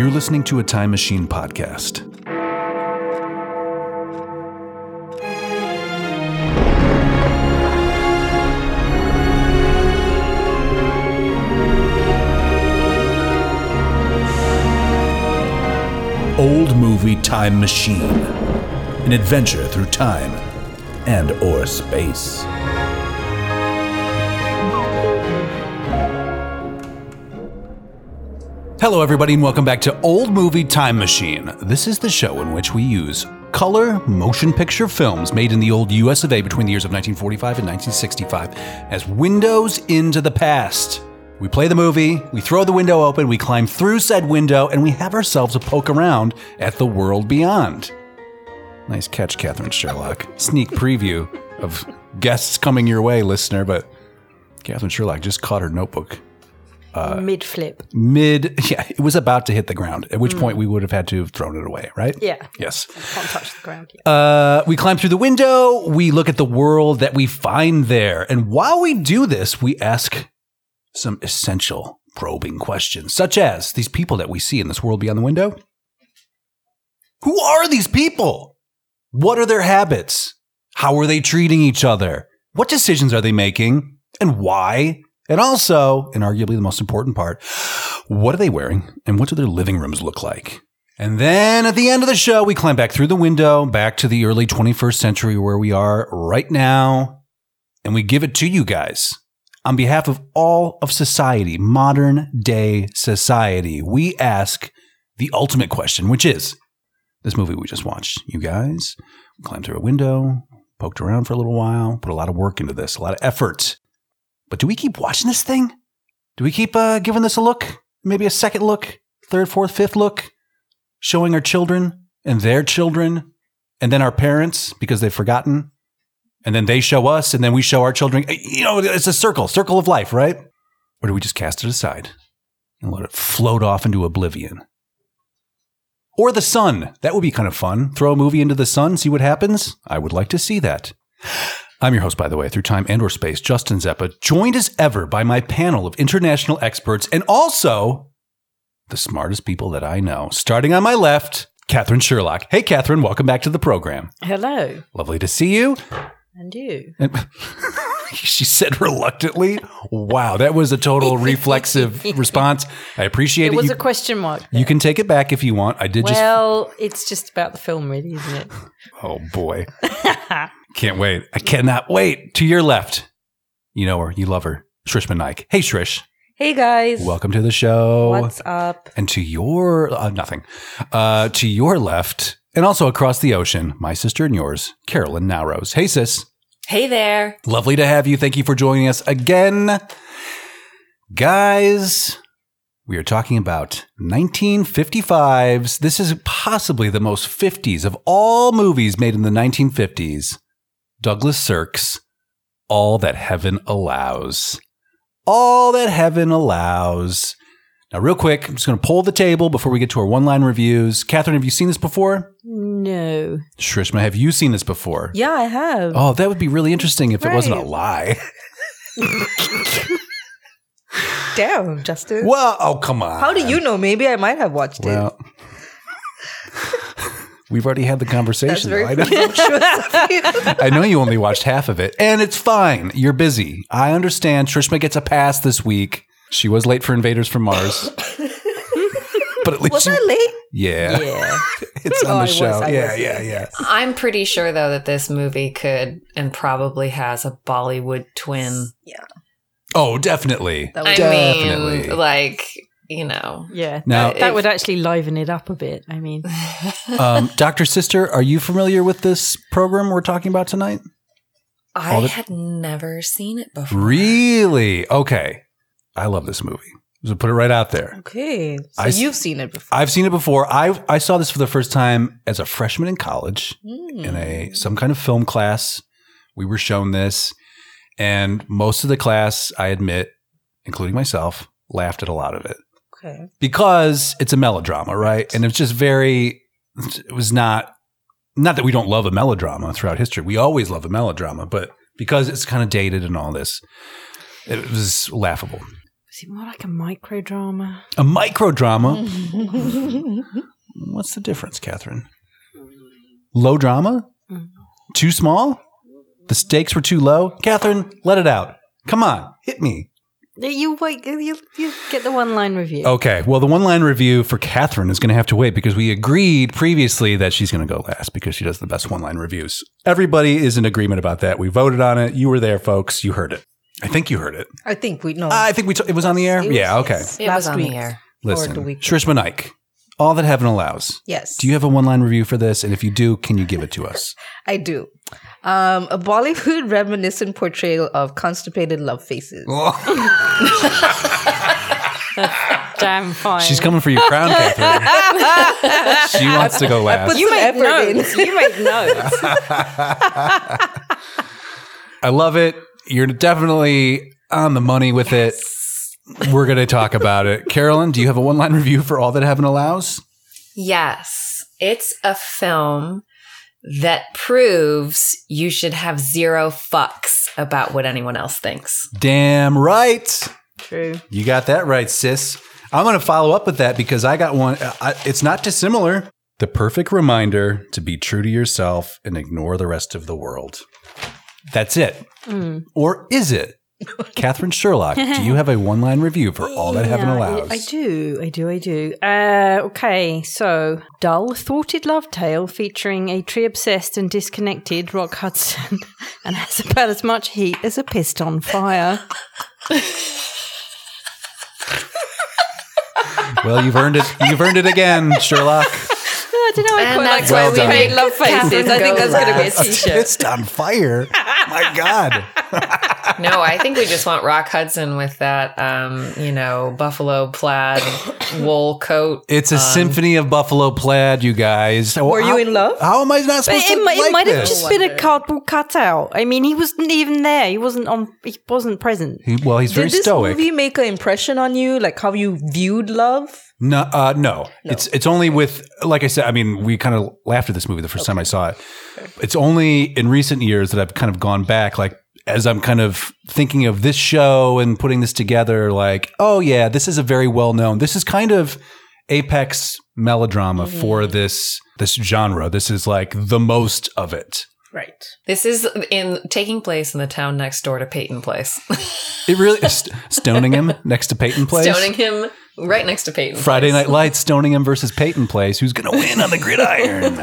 You're listening to a Time Machine podcast. Old Movie Time Machine. An adventure through time and or space. Hello, everybody, and welcome back to Old Movie Time Machine. This is the show in which we use color motion picture films made in the old US of A between the years of 1945 and 1965 as windows into the past. We play the movie, we throw the window open, we climb through said window, and we have ourselves a poke around at the world beyond. Nice catch, Katherine Sherlock. Sneak preview of guests coming your way, listener, but Katherine Sherlock just caught her notebook Mid flip. mid yeah it was about to hit the ground at which point we would have had to have thrown it away right? Yeah. yes. Can't touch the ground uh, we climb through the window we look at the world that we find there and while we do this we ask some essential probing questions such as these people that we see in this world beyond the window. Who are these people? What are their habits? How are they treating each other? What decisions are they making? And why and also, and arguably the most important part, what are they wearing and what do their living rooms look like? And then at the end of the show, we climb back through the window, back to the early 21st century where we are right now, and we give it to you guys. On behalf of all of society, modern day society, we ask the ultimate question, which is this movie we just watched. You guys climbed through a window, poked around for a little while, put a lot of work into this, a lot of effort. But do we keep watching this thing? Do we keep uh, giving this a look? Maybe a second look, third, fourth, fifth look, showing our children and their children, and then our parents because they've forgotten, and then they show us, and then we show our children. You know, it's a circle, circle of life, right? Or do we just cast it aside and let it float off into oblivion? Or the sun. That would be kind of fun. Throw a movie into the sun, see what happens. I would like to see that. I'm your host, by the way, through time and or space, Justin Zeppa, joined as ever by my panel of international experts and also the smartest people that I know. Starting on my left, Katherine Sherlock. Hey, Katherine, welcome back to the program. Hello. Lovely to see you. And you. And she said reluctantly. Wow, that was a total reflexive response. I appreciate It it. was You, a question mark. you can take it back if you want. I did just. Well, it's just about the film, really, isn't it? Oh boy. Can't wait. I cannot wait. To your left, you know her, you love her, Shrishma Naik. Hey, Shrish. hey, guys. Welcome to the show. What's up? And to your uh, nothing, uh, to your left, and also across the ocean, my sister and yours, Carolyn Naoroz. Hey, sis. Hey there. Lovely to have you. Thank you for joining us again, guys. We are talking about 1955s. This is possibly the most 50s of all movies made in the 1950s. Douglas Sirk's All That Heaven Allows. All That Heaven Allows. Now, real quick, I'm just going to pull the table before we get to our one line reviews. Katherine, have you seen this before? No. Shrishma, have you seen this before? Yeah, I have. Oh, that would be really interesting if it wasn't a lie. Damn, Justin. well, oh, come on. How do you know? Maybe I might have watched it. We've already had the conversation. though. I, know, presumptuous of you. I know you only watched half of it, and it's fine. You're busy. I understand. Shrishma gets a pass this week. She was late for Invaders from Mars. but at least Was she- I late? yeah, Yeah. it's on Oh, the show. I yeah, was, yeah, yeah. I'm pretty sure though that this movie could and probably has a Bollywood twin. Yeah. Oh, definitely. I Definitely. mean, like you know, yeah. Now- that would actually liven it up a bit. I mean, Um, Doctor Sister, are you familiar with this program we're talking about tonight? I the- had never seen it before. Really? Okay. I love this movie. So put it right out there. okay. So I you've seen it before. I've seen it before. I I saw this for the first time as a freshman in college Mm. in a some kind of film class. We were shown this, and most of the class, I admit, including myself, laughed at a lot of it Okay. because it's a melodrama, right? And it's just very. It was not not that we don't love a melodrama throughout history. We always love a melodrama, but because it's kind of dated and all this, it was laughable. Is it more like a micro drama? A micro drama. What's the difference, Katherine? Low drama? Too small? The stakes were too low? Katherine, let it out. Come on, hit me. You wait. You, you get the one line review. Okay, well, the one line review for Katherine is going to have to wait because we agreed previously that she's going to go last because she does the best one line reviews. Everybody is in agreement about that. We voted on it. You were there, folks. You heard it. I think you heard it. I think we know. I think we t- it was on the air. It was- Yeah, okay. yes, It was on week. the air. Listen, the week Shrishma Naik, all that heaven allows. Yes. Do you have a one line review for this? And if you do, can you give it to us? I do. Um, a Bollywood reminiscent portrayal of constipated love faces. Damn fine. She's coming for your crown, Katherine. she wants to go last. You some make effort in. notes. you make notes. I love it. You're definitely on the money with it. We're going to talk about it. Carolyn, do you have a one line review for All That Heaven Allows? Yes, it's a film that proves you should have zero fucks about what anyone else thinks. Damn right. True. You got that right, sis. I'm going to follow up with that because I got one. Uh, I, it's not dissimilar. The perfect reminder to be true to yourself and ignore the rest of the world. That's it. Or is it? Katherine Sherlock, do you have a one line review for All That Heaven Allows? I, I do, I do, I do. Uh, okay, so dull, thwarted love tale featuring a tree obsessed and disconnected Rock Hudson, and has about as much heat as a pissed on fire. Well, you've earned it. You've earned it again, Sherlock. I don't know. I And quite like that's the why we we made made love faces. I think that's going to be a t-shirt. It's on fire. My God. No, I think we just want Rock Hudson with that, um, you know, buffalo plaid wool coat. It's a symphony of buffalo plaid, you guys. Were you in love? How am I not supposed it, to mi- it like might have just been a cardboard cutout. I mean, he wasn't even there. He wasn't on. He wasn't present. He- well, he's very Did this stoic. movie make an impression on you? Like how you viewed love? No, uh, no, It's it's only with like I said. I mean, we kind of laughed at this movie the first time I saw it. It's only in recent years that I've kind of gone back, like as I'm kind of thinking of this show and putting this together. Like, oh yeah, this is a very well known. This is kind of apex melodrama mm-hmm. for this this genre. This is like the most of it. Right. This is in taking place in the town next door to Peyton Place. It really st- Stoningham next to Peyton Place. Stoning him right next to Peyton. Friday Place. Night Lights, Stoningham versus Peyton Place. Who's going to win on the gridiron?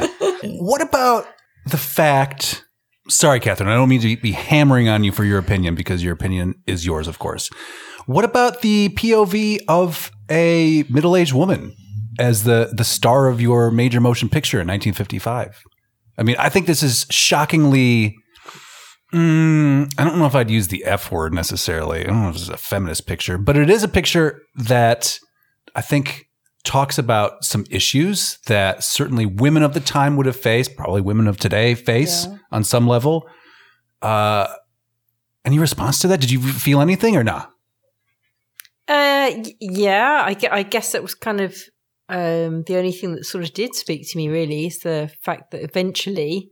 what about the fact? Sorry, Katherine, I don't mean to be hammering on you for your opinion because your opinion is yours, of course. What about the POV of a middle-aged woman as the the star of your major motion picture in 1955? I mean, I think this is shockingly. Mm, I don't know if I'd use the F word necessarily. I don't know if this is a feminist picture, but it is a picture that I think talks about some issues that certainly women of the time would have faced, probably women of today face on some level. Uh, any response to that? Did you feel anything or not? Uh, yeah, I, I guess that was kind of um, the only thing that sort of did speak to me. Really, is the fact that eventually,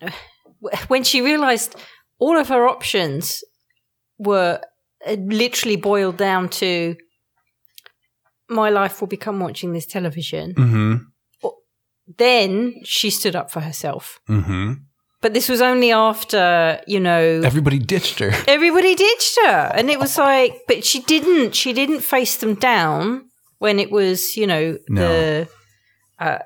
when she realised all of her options were uh, literally boiled down to my life will become watching this television. Mm-hmm. Then she stood up for herself. Mm-hmm. But this was only after, you know, Everybody ditched her. everybody ditched her and it was like but she didn't she didn't face them down when it was you know the uh,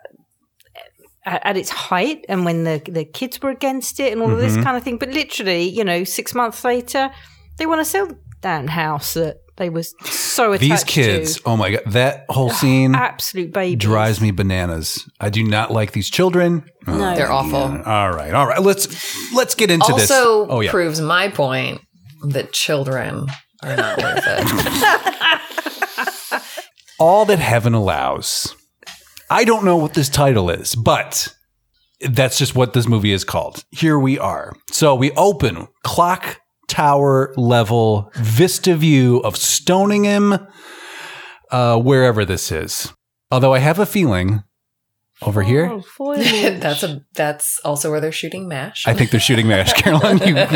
at its height and when the the kids were against it and all of this kind of thing but literally you know six months later they want to sell that house that they was so attached These kids, to oh my god, that whole oh, scene absolute babies drives me bananas. I do not like these children. Oh, No. They're awful. All right, all right. Let's let's get into this. Also Oh yeah. proves my point that children are not worth it. All that heaven allows. I don't know what this title is, but that's just what this movie is called. Here we are. So we open clock tower level vista view of Stoningham, uh, wherever this is. Although I have a feeling over here. Oh, that's a that's also where they're shooting Mash. I think they're shooting Mash, Carolyn. You,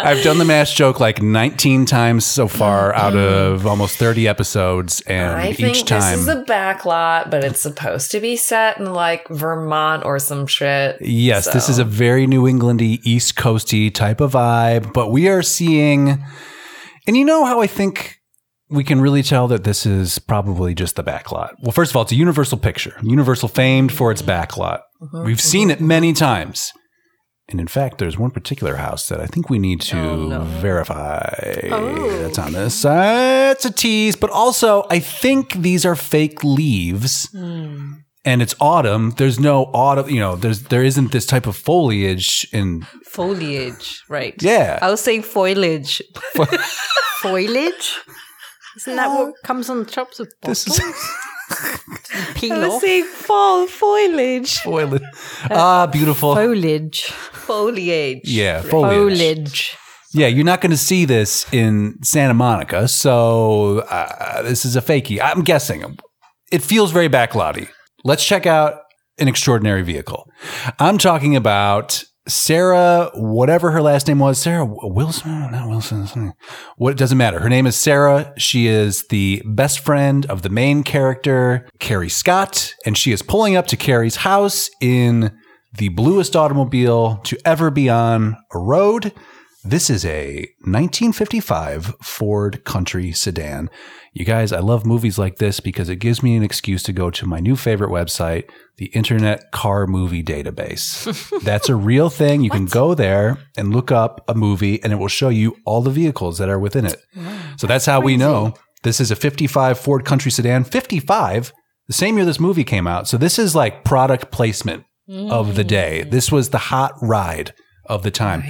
I've done the Mash joke like 19 times so far out of almost 30 episodes, and I think each time, this is a back lot, but it's supposed to be set in like Vermont or some shit. yes, this is a very New Englandy, East Coasty type of vibe. But we are seeing, and you know how I think we can really tell that this is probably just the backlot. Well, first of all, it's a Universal picture, Universal famed for its backlot. Mm-hmm, We've seen it many times. And in fact, there's one particular house that I think we need to Oh, verify. That's on this side. It's a tease, but also I think these are fake leaves. Hmm. And it's autumn. There's no autumn, you know, there's there isn't this type of foliage in Foliage, right? Yeah. I was saying foliage. foliage. Isn't that what comes on the tops of bottles? this is Peel I was off. saying fall foliage. foliage. Ah, beautiful. Foliage. Foliage. yeah, foliage. Foliage. Yeah, you're not going to see this in Santa Monica, so uh, this is a fakie. I'm guessing. It feels very backlotty. Let's check out an extraordinary vehicle. I'm talking about Sarah, whatever her last name was, Sarah Wilson, not Wilson. What it doesn't matter. Her name is Sarah. She is the best friend of the main character, Carrie Scott, and she is pulling up to Carrie's house in the bluest automobile to ever be on a road. This is a 1955 Ford Country sedan. You guys, I love movies like this because it gives me an excuse to go to my new favorite website, the Internet Car Movie Database. That's a real thing. You can go there and look up a movie and it will show you all the vehicles that are within it. So that's how we know this is a 55 Ford Country sedan. 55, the same year this movie came out. So this is like product placement of the day. Mm. This was the hot ride of the time.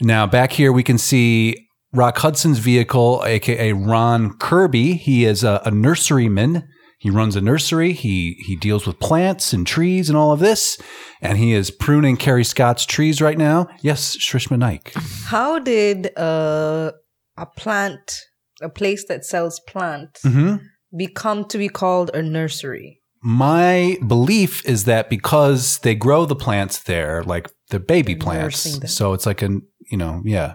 Now, back here, we can see Rock Hudson's vehicle, aka Ron Kirby. He is a, a nurseryman. He runs a nursery. He he deals with plants and trees and all of this, and he is pruning Carrie Scott's trees right now. Yes, Shrishma Naik. How did uh, a plant, a place that sells plants, Mhm. become to be called a nursery? My belief is that because they grow the plants there, like the baby They're plants, so it's like a you know yeah,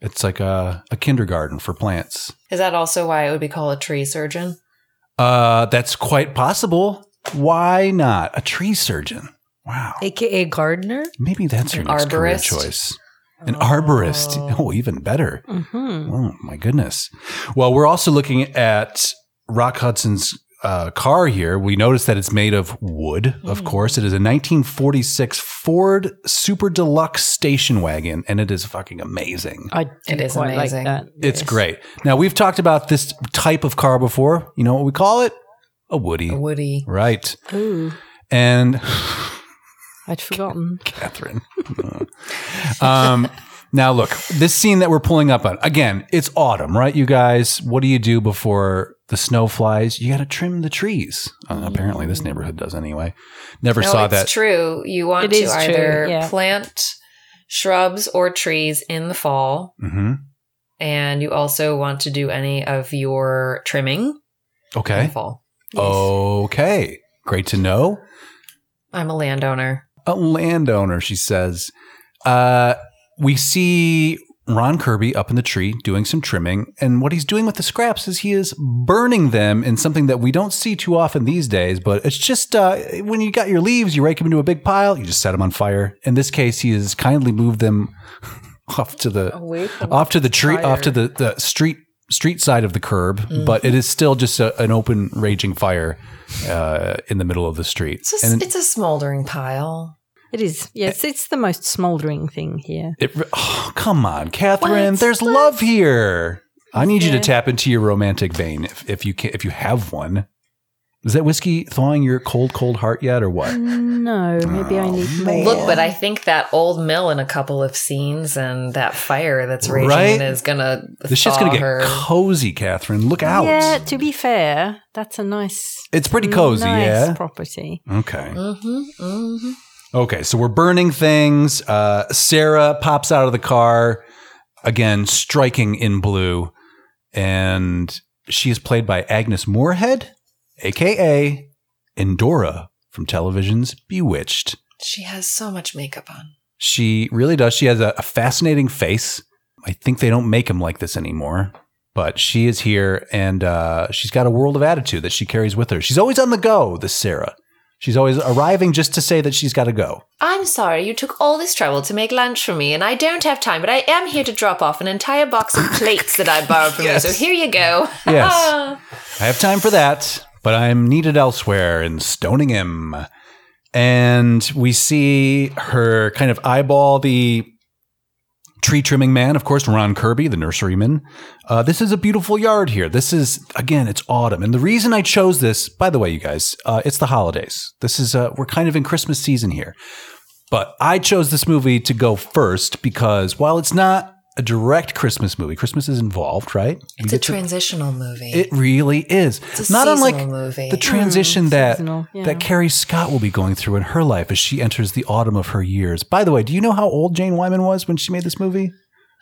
it's like a, a kindergarten for plants. Is that also why it would be called a tree surgeon? Uh, that's quite possible. Why not a tree surgeon? Wow, AKA gardener? maybe that's your An next career arborist? choice. An arborist. Oh, even better. hmm Oh my goodness. Well, we're also looking at Rock Hudson's uh, car here. We notice that it's made of wood, of course. It is a 1946 Ford Super Deluxe station wagon, and it is fucking amazing. I It did is quite amazing. like that. It's great. Now, we've talked about this type of car before. You know what we call it? A Woody. A Woody. Right. Ooh, And I'd forgotten. Katherine. um, now, look, this scene that we're pulling up on, again, it's autumn, right, you guys? What do you do before the snow flies? You got to trim the trees. Uh, apparently, this neighborhood does anyway. Never No, saw it's that. true. You want It to is true, either yeah. plant shrubs or trees in the fall, hmm and you also want to do any of your trimming in the Okay. fall. Okay. Great to know. I'm a landowner. a landowner, she says. Uh, we see Ron Kirby up in the tree doing some trimming, and what he's doing with the scraps is he is burning them in something that we don't see too often these days. But it's just uh, when you got your leaves, you rake them into a big pile, you just set them on fire. In this case, he has kindly moved them off to the off to the tree, off to the, the street street side of the curb, but it is still just a, an open raging fire uh, in the middle of the street. It's a, And- it's a smoldering pile. It is. Yes, it's the most smouldering thing here. It, oh, come on, Katherine. What? There's love here. I need you to tap into your romantic vein if, if you can, if you have one. Is that whiskey thawing your cold, cold heart yet, or what? No, maybe I need more. Look, but I think that old mill in a couple of scenes and that fire that's raging Right? is gonna This shit's gonna get her. cozy, Katherine. Look out. Yeah, to be fair, that's a nice, It's pretty cozy, nice yeah. property. Okay. hmm hmm Okay, so we're burning things. Uh, Sarah pops out of the car, again, striking in blue. And she is played by Agnes Moorehead, aka Endora from television's Bewitched. She has so much makeup on. She really does. She has a, a fascinating face. I think they don't make him like this anymore. But she is here and uh, she's got a world of attitude that she carries with her. She's always on the go, this Sarah. She's always arriving just to say that she's got to go. I'm sorry you took all this trouble to make lunch for me, and I don't have time, but I am here to drop off an entire box of plates that I borrowed from Yes. you. So here you go. Yes. I have time for that, but I'm needed elsewhere in Stoningham. And we see her kind of eyeball the tree trimming man, of course, Ron Kirby, the nurseryman. Uh, this is a beautiful yard here. This is, again, it's autumn. And the reason I chose this, by the way, you guys, uh, it's the holidays. This is, uh, we're kind of in Christmas season here. But I chose this movie to go first because while it's not a direct Christmas movie, Christmas is involved, right? We It's a get to- transitional movie. it really is. It's a Not unlike seasonal movie. the transition that seasonal, yeah. that Carrie Scott will be going through in her life as she enters the autumn of her years. By the way, do you know how old Jane Wyman was when she made this movie?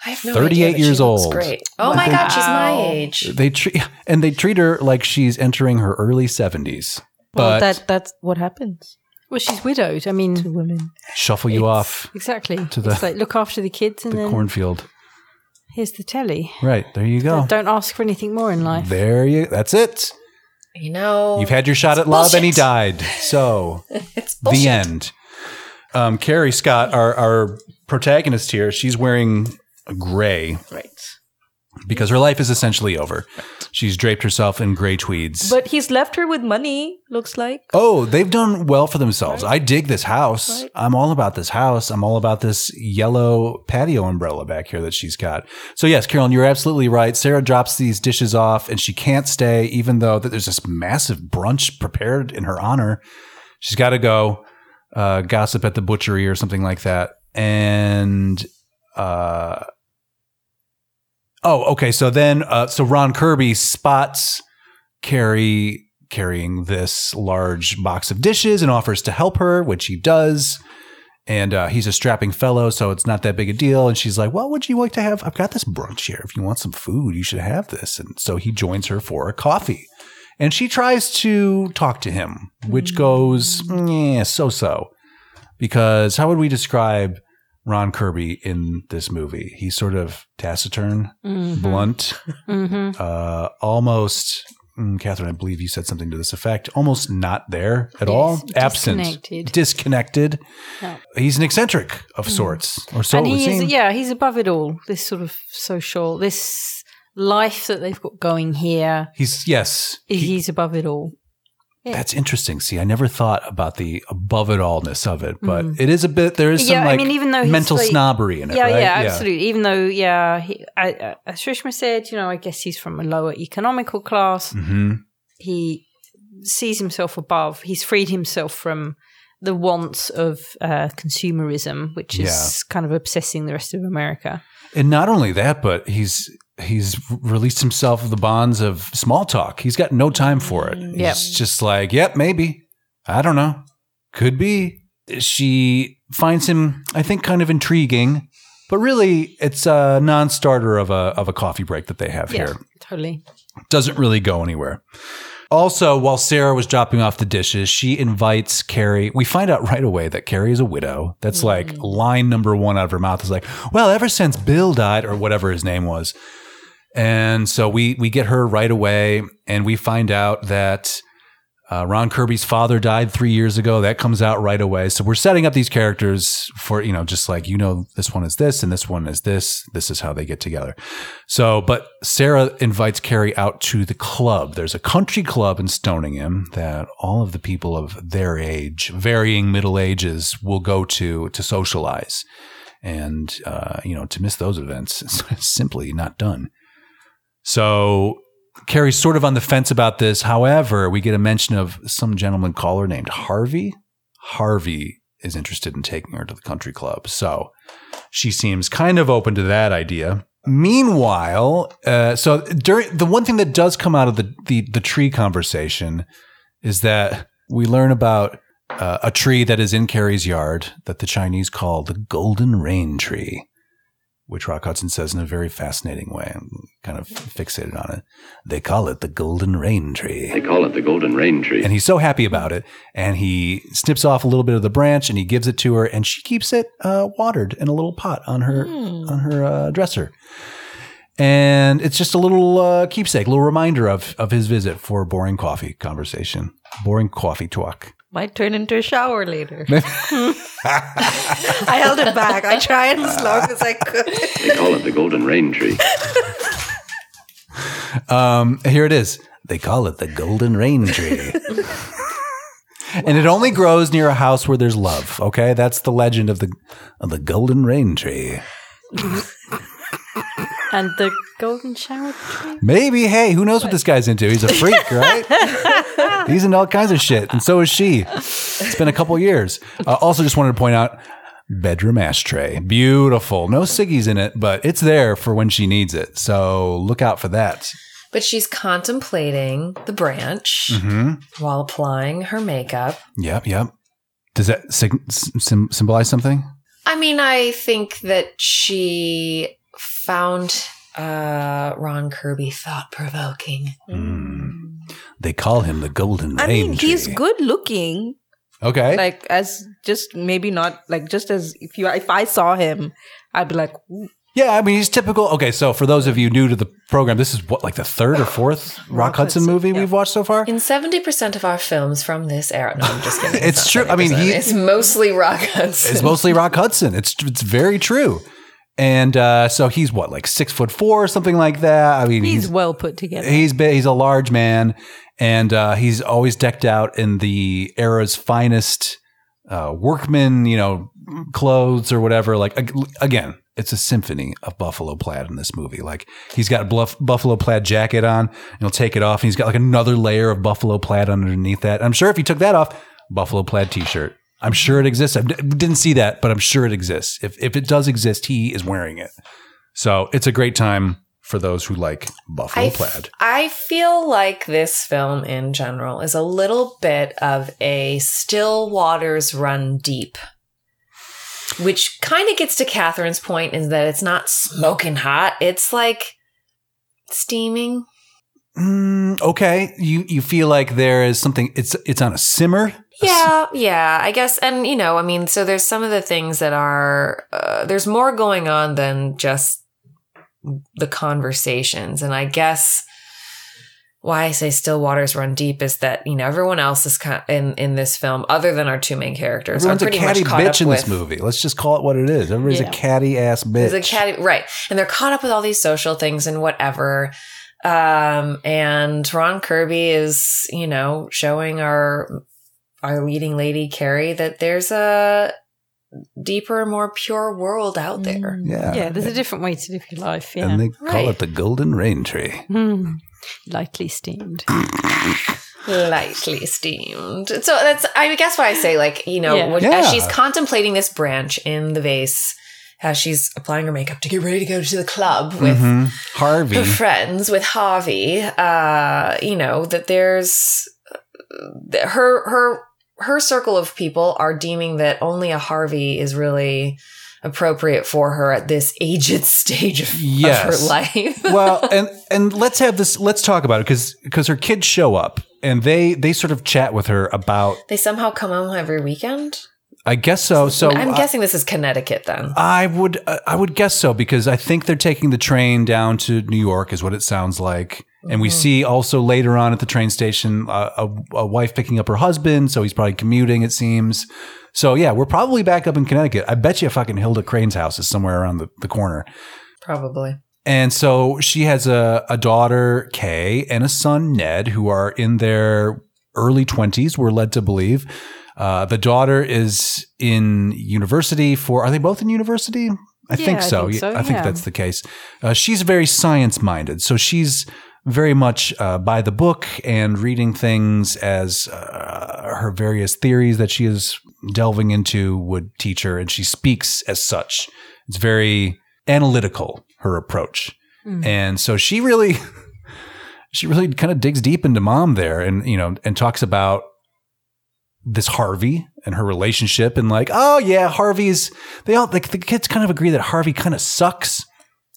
I have no 38 idea, years old. Great. Oh my god, she's my age. They treat and they treat her like she's entering her early seventies. Well, But that that's what happens Well, she's widowed. I mean, to women. shuffle you off exactly. To the- it's like look after the kids and the then cornfield. here's the telly. Right there, you go. Don't ask for anything more in life. There you. That's it. You know, You've had your shot at love, and he died. So it's bullshit. the end. Um, Carrie Scott, our our protagonist here, she's wearing gray Right. because her life is essentially over. She's draped herself in gray tweeds. But he's left her with money, looks like. oh, they've done well for themselves. I dig this house. Right. I'm all about this house. I'm all about this yellow patio umbrella back here that she's got. So yes, Carolyn, you're absolutely right. Sarah drops these dishes off and she can't stay, even though that there's this massive brunch prepared in her honor. She's got to go uh, gossip at the butchery or something like that. And uh, oh, okay. So then, uh, so Ron Kirby spots Carrie carrying this large box of dishes and offers to help her, which he does. And uh, he's a strapping fellow, so it's not that big a deal. And she's like, "Well, would you like to have? I've got this brunch here. If you want some food, you should have this." And so he joins her for a coffee, and she tries to talk to him, which goes, yeah, so so. Because how would we describe Ron Kirby in this movie? He's sort of taciturn, blunt, Mm-hmm. uh, almost. mm, Catherine, I believe you said something to this effect. Almost not there at all. Absent, disconnected. disconnected. Yeah. He's an eccentric of sorts, or so and he is, yeah, he's above it all. This sort of social, this life that they've got going here, He's yes. he- he's above it all. Yeah. that's interesting. See, I never thought about the above it allness of it, but it is a bit. There is some Mm-hmm. I like mean, even though mental like- snobbery in it. yeah, right? yeah, absolutely. Even though, yeah, he, I, uh, as Shrishma said, you know, I guess he's from a lower economical class. hmm He sees himself above. He's freed himself from the wants of uh, consumerism, which is kind of obsessing the rest of America. And not only that, but he's he's released himself of the bonds of small talk. He's got no time for it. Mm, yep. He's just like, yep, maybe. I don't know. Could be. She finds him, I think, kind of intriguing, but really, it's a non-starter of a of a coffee break that they have Yeah, here. totally. Doesn't really go anywhere. Also, while Sarah was dropping off the dishes, she invites Carrie. We find out right away that Carrie is a widow. That's like mm. line number one out of her mouth is like, well, ever since Bill died, or whatever his name was. And so we we get her right away, and we find out that uh, Ron Kirby's father died three years ago. That comes out right away. So we're setting up these characters for you know just like you know this one is this and this one is this. This is how they get together. So, but Sarah invites Carrie out to the club. There's a country club in Stoningham that all of the people of their age, varying middle ages, will go to to socialize. And uh, you know, to miss those events is simply not done. So Carrie's sort of on the fence about this. However, we get a mention of some gentleman caller named Harvey. Harvey is interested in taking her to the country club. So she seems kind of open to that idea. Meanwhile, uh, so during the one thing that does come out of the, the, the tree conversation is that we learn about uh, a tree that is in Carrie's yard that the Chinese call the golden rain tree which Rock Hudson says in a very fascinating way. I'm kind of fixated on it. They call it the golden rain tree. They call it the golden rain tree. And he's so happy about it. And he snips off a little bit of the branch and he gives it to her, and she keeps it uh, watered in a little pot on her on her uh, dresser. And it's just a little uh, keepsake, a little reminder of of his visit for a boring coffee conversation, boring coffee talk. Might turn into a shower later. I held it back. I tried as long as I could. They call it the golden rain tree. Um, here it is. They call it the golden rain tree. and it only grows near a house where there's love. Okay, that's the legend of the of the golden rain tree. And the golden shower tree. Maybe. Hey, who knows what this guy's into? He's a freak, right? He's into all kinds of shit, and so is she. It's been a couple years. Uh, also, just wanted to point out bedroom ashtray, beautiful. No ciggies in it, but it's there for when she needs it. So look out for that. But she's contemplating the branch Mm-hmm. while applying her makeup. Yep, yep. Does that sig- sim- symbolize something? I mean, I think that she found uh, Ron Kirby thought provoking. Mm. They call him the golden I rain mean, tree. he's good looking. Okay. Like as just maybe not like just as if you if I saw him, I'd be like, Ooh, yeah, I mean, he's typical. Okay, so for those of you new to the program, this is what, like the third or fourth Rock, Hudson, Hudson, movie yeah. we've watched so far? In 70% of our films from this era. No, I'm just kidding. It's not true. I mean, 70%. he- It's mostly Rock Hudson. It's mostly Rock Hudson. It's it's very true. And uh, so he's what, like six foot four or something like that. I mean, He's he's well put together. he's big, he's a large man, and uh, he's always decked out in the era's finest uh, workman, you know, clothes or whatever. Like again, it's a symphony of buffalo plaid in this movie. Like he's got a bluff, buffalo plaid jacket on, and he'll take it off, and he's got like another layer of buffalo plaid underneath that. I'm sure if he took that off, buffalo plaid t-shirt. I'm sure it exists. I didn't see that, but I'm sure it exists. If if it does exist, he is wearing it. So it's a great time for those who like buffalo I, f- plaid. I feel like this film in general is a little bit of a still waters run deep. Which kind of gets to Katherine's point is that it's not smoking hot. It's like steaming. Mm, okay, you you feel like there is something. It's it's on a simmer. Yeah, yeah, I guess. And, you know, I mean, so there's some of the things that are, uh, there's more going on than just the conversations. And I guess why I say still waters run deep is that, you know, everyone else is kind in, in this film, other than our two main characters, Everyone's are a catty much caught bitch up in with. this movie. Let's just call it what it is. Everybody's Yeah. a catty ass bitch. There's a catty, right. And they're caught up with all these social things and whatever. Um, and Ron Kirby is, you know, showing our our leading lady Carrie that there's a deeper, more pure world out there. yeah, yeah, there's a different way to live your life. Yeah. and they call Right. it the golden rain tree. Hmm. Lightly steamed. Lightly steamed. So that's, I guess, why I say, like, you know, Yeah. when, Yeah. as she's contemplating this branch in the vase, as she's applying her makeup to get ready to go to the club with Mhm. Harvey. her friends with Harvey, uh, you know, that there's her her her circle of people are deeming that only a Harvey is really appropriate for her at this aged stage of, of her life. well, and and let's have this. Let's talk about it because because her kids show up and they they sort of chat with her about. they somehow come home every weekend. I guess so. So I'm I- guessing this is Connecticut then. I would uh, I would guess so because I think they're taking the train down to New York is what it sounds like. And we see also later on at the train station uh, a, a wife picking up her husband, so he's probably commuting. It seems. So yeah, we're probably back up in Connecticut. I bet you a fucking Hilda Crane's house is somewhere around the, the corner. Probably. And so she has a, a daughter, Kay, and a son, Ned, who are in their early 20s, we're led to believe. Uh, the daughter is in university for, are they both in university? I Yeah, think I so. think so, I think yeah. that's the case. Uh, she's very science minded. So she's very much uh, by the book and reading things as uh, her various theories that she is delving into would teach her. And she speaks as such. It's very analytical, her approach. And so she really, she really kind of digs deep into mom there and, you know, and talks about this Harvey and her relationship and like, oh yeah, Harvey's, they all, like the kids kind of agree that Harvey kind of sucks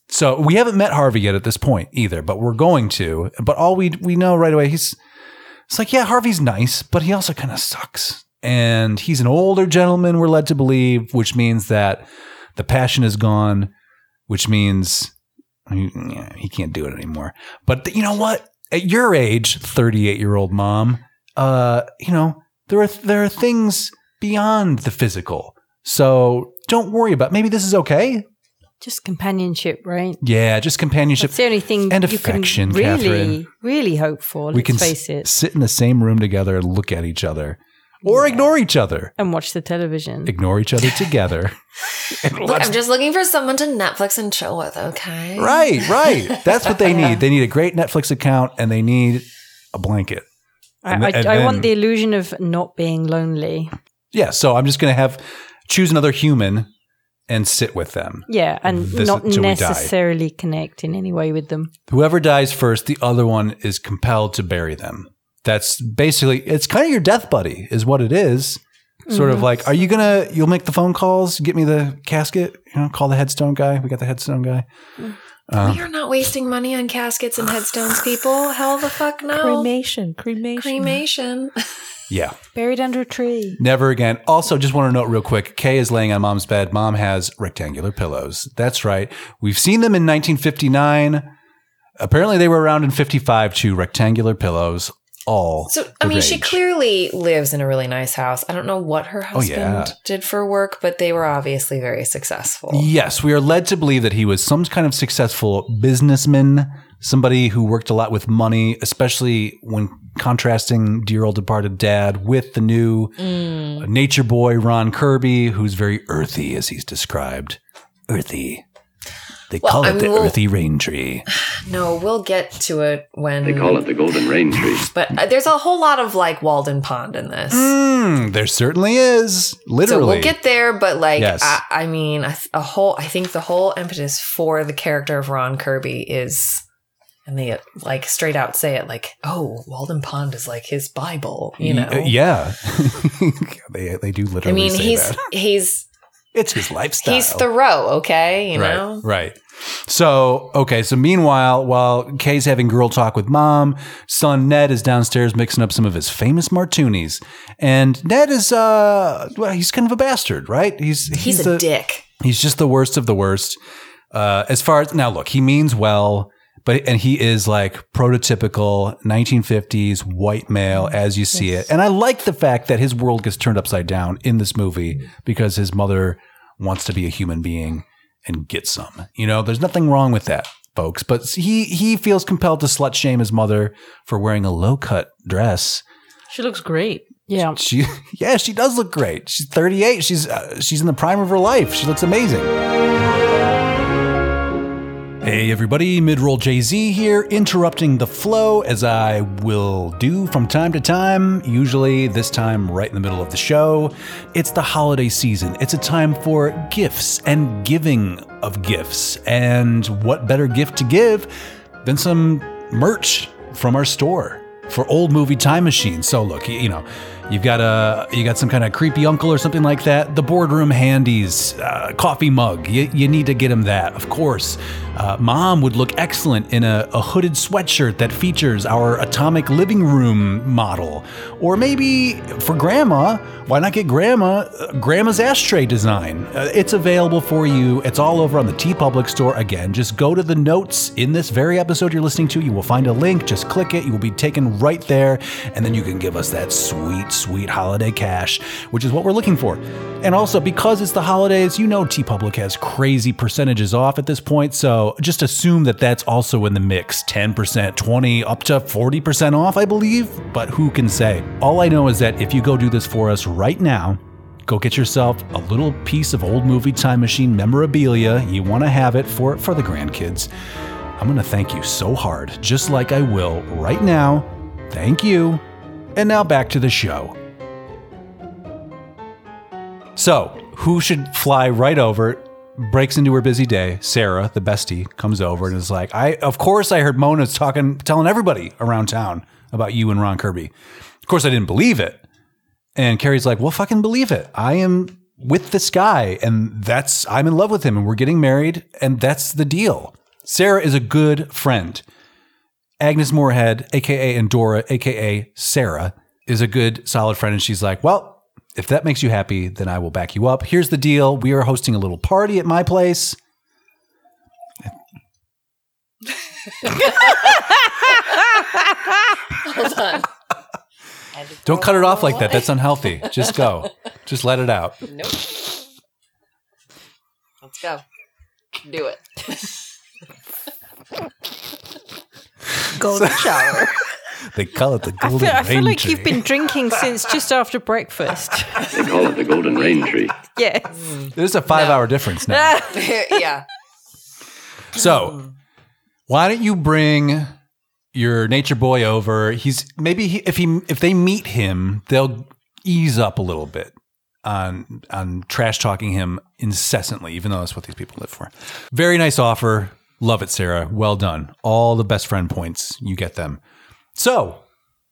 So we haven't met Harvey yet at this point either, but we're going to. But all we we know right away, he's it's like, yeah, Harvey's nice, but he also kind of sucks. And he's an older gentleman, we're led to believe, which means that the passion is gone, which means he, yeah, he can't do it anymore. But you know what? At your age, 38 year old mom, uh, you know, there are there are things beyond the physical. So don't worry about maybe this is okay. Just companionship, right? Yeah, just companionship. That's the only thing and you affection, can really, Katherine. really hope for. Let's we can face s- it. sit in the same room together and look at each other or ignore each other. And watch the television. Ignore each other together. Look, I'm just looking for someone to Netflix and chill with, okay? right, right. That's what they need. They need a great Netflix account and they need a blanket. And I, I, and I want the illusion of not being lonely. Yeah, so I'm just going to have choose another human and sit with them. Yeah, and This- not till we die. necessarily connect in any way with them. Whoever dies first, the other one is compelled to bury them. That's basically it's kind of your death buddy is what it is. Sort Mm-hmm. of like, are you gonna you'll make the phone calls, get me the casket, you know, call the headstone guy. We got the headstone guy. Uh, We are not wasting money on caskets and headstones, people. Hell the fuck no. Cremation, cremation. Cremation. Yeah. Buried under a tree. Never again. Also, just want to note real quick Kay is laying on mom's bed. Mom has rectangular pillows. That's right. We've seen them in 1959. Apparently, they were around in 55 too. Rectangular pillows, all. So, I mean, she clearly lives in a really nice house. I don't know what her husband Oh, yeah. did for work, but they were obviously very successful. Yes, we are led to believe that he was some kind of successful businessman, somebody who worked a lot with money, especially when contrasting dear old departed dad with the new Mm. uh, nature boy Ron Kirby, who's very earthy as he's described. Earthy. They Well, call I it mean, the we'll- earthy rain tree. No, we'll get to it when. They call it the Golden Rain Tree. But uh, there's a whole lot of like Walden Pond in this. Mm, there certainly is. Literally. So we'll get there, but like, Yes. I, I mean, a, a whole. I think the whole impetus for the character of Ron Kirby is, and they like straight out say it, like, "Oh, Walden Pond is like his Bible," you know. Y- yeah. they, they do literally I mean, say he's that. he's It's his lifestyle. he's Thoreau, okay, you right, know. Right. So, okay. So, meanwhile, while Kay's having girl talk with mom, son Ned is downstairs mixing up some of his famous martinis. And Ned is, uh, well, he's kind of a bastard, right? He's, He's, a the- dick. He's just the worst of the worst. Uh, as far as now, look, he means well, but and he is like prototypical 1950s white male as you see it. And I like the fact that his world gets turned upside down in this movie because his mother wants to be a human being and get some. You know, there's nothing wrong with that, folks. But he he feels compelled to slut shame his mother for wearing a low cut dress. She looks great. Yeah. She, yeah, she does look great. She's 38. She's uh, she's in the prime of her life. She looks amazing. Hey everybody, mid-roll Jay-Z here, interrupting the flow as I will do from time to time, usually this time right in the middle of the show. It's the holiday season. It's a time for gifts and giving of gifts. And what better gift to give than some merch from our store for old movie time machines. So look, you, you know, you've got a you got some kind of creepy uncle or something like that. The boardroom handies uh, coffee mug. You, you need to get him that, of course. Uh, Mom would look excellent in a, a hooded sweatshirt that features our atomic living room model. Or maybe for Grandma, why not get Grandma uh, Grandma's ashtray design? Uh, it's available for you. It's all over on the TeePublic store. Again, just go to the notes in this very episode you're listening to. You will find a link. Just click it. You will be taken right there, and then you can give us that sweet, sweet holiday cash, which is what we're looking for. And also, because it's the holidays, you know TeePublic has crazy percentages off at this point. Just assume that that's also in the mix 10%, 20, up to 40% off, I believe. But who can say? All I know is that if you go do this for us right now, go get yourself a little piece of old movie time machine memorabilia. You want to have it for, for the grandkids. I'm going to thank you so hard, just like I will right now. Thank you. And now back to the show. So, who should fly right over? Breaks into her busy day. Sarah, the bestie, comes over and is like, "I, of course, I heard Mona's talking, telling everybody around town about you and Ron Kirby. Of course, I didn't believe it." And Carrie's like, "Well, fucking believe it. I am with this guy, and that's I'm in love with him, and we're getting married, and that's the deal." Sarah is a good friend. Agnes Moorehead, aka Endora, aka Sarah, is a good, solid friend. And she's like, Well, if that makes you happy, then I will back you up. Here's the deal we are hosting a little party at my place. Hold on. Don't cut it off like that. That's unhealthy. Just go. Just let it out. Nope. Let's go. Do it. Golden shower. They call it the I golden feel, I feel like tree. you've been drinking since just after breakfast. They call it the golden rain tree. yes. There's a five hour difference now. yeah. So, why don't you bring your nature boy over? He's maybe he, if he if they meet him, they'll ease up a little bit on on trash talking him incessantly, even though that's what these people live for. Very nice offer. Love it, Sarah. Well done. All the best friend points. You get them. So,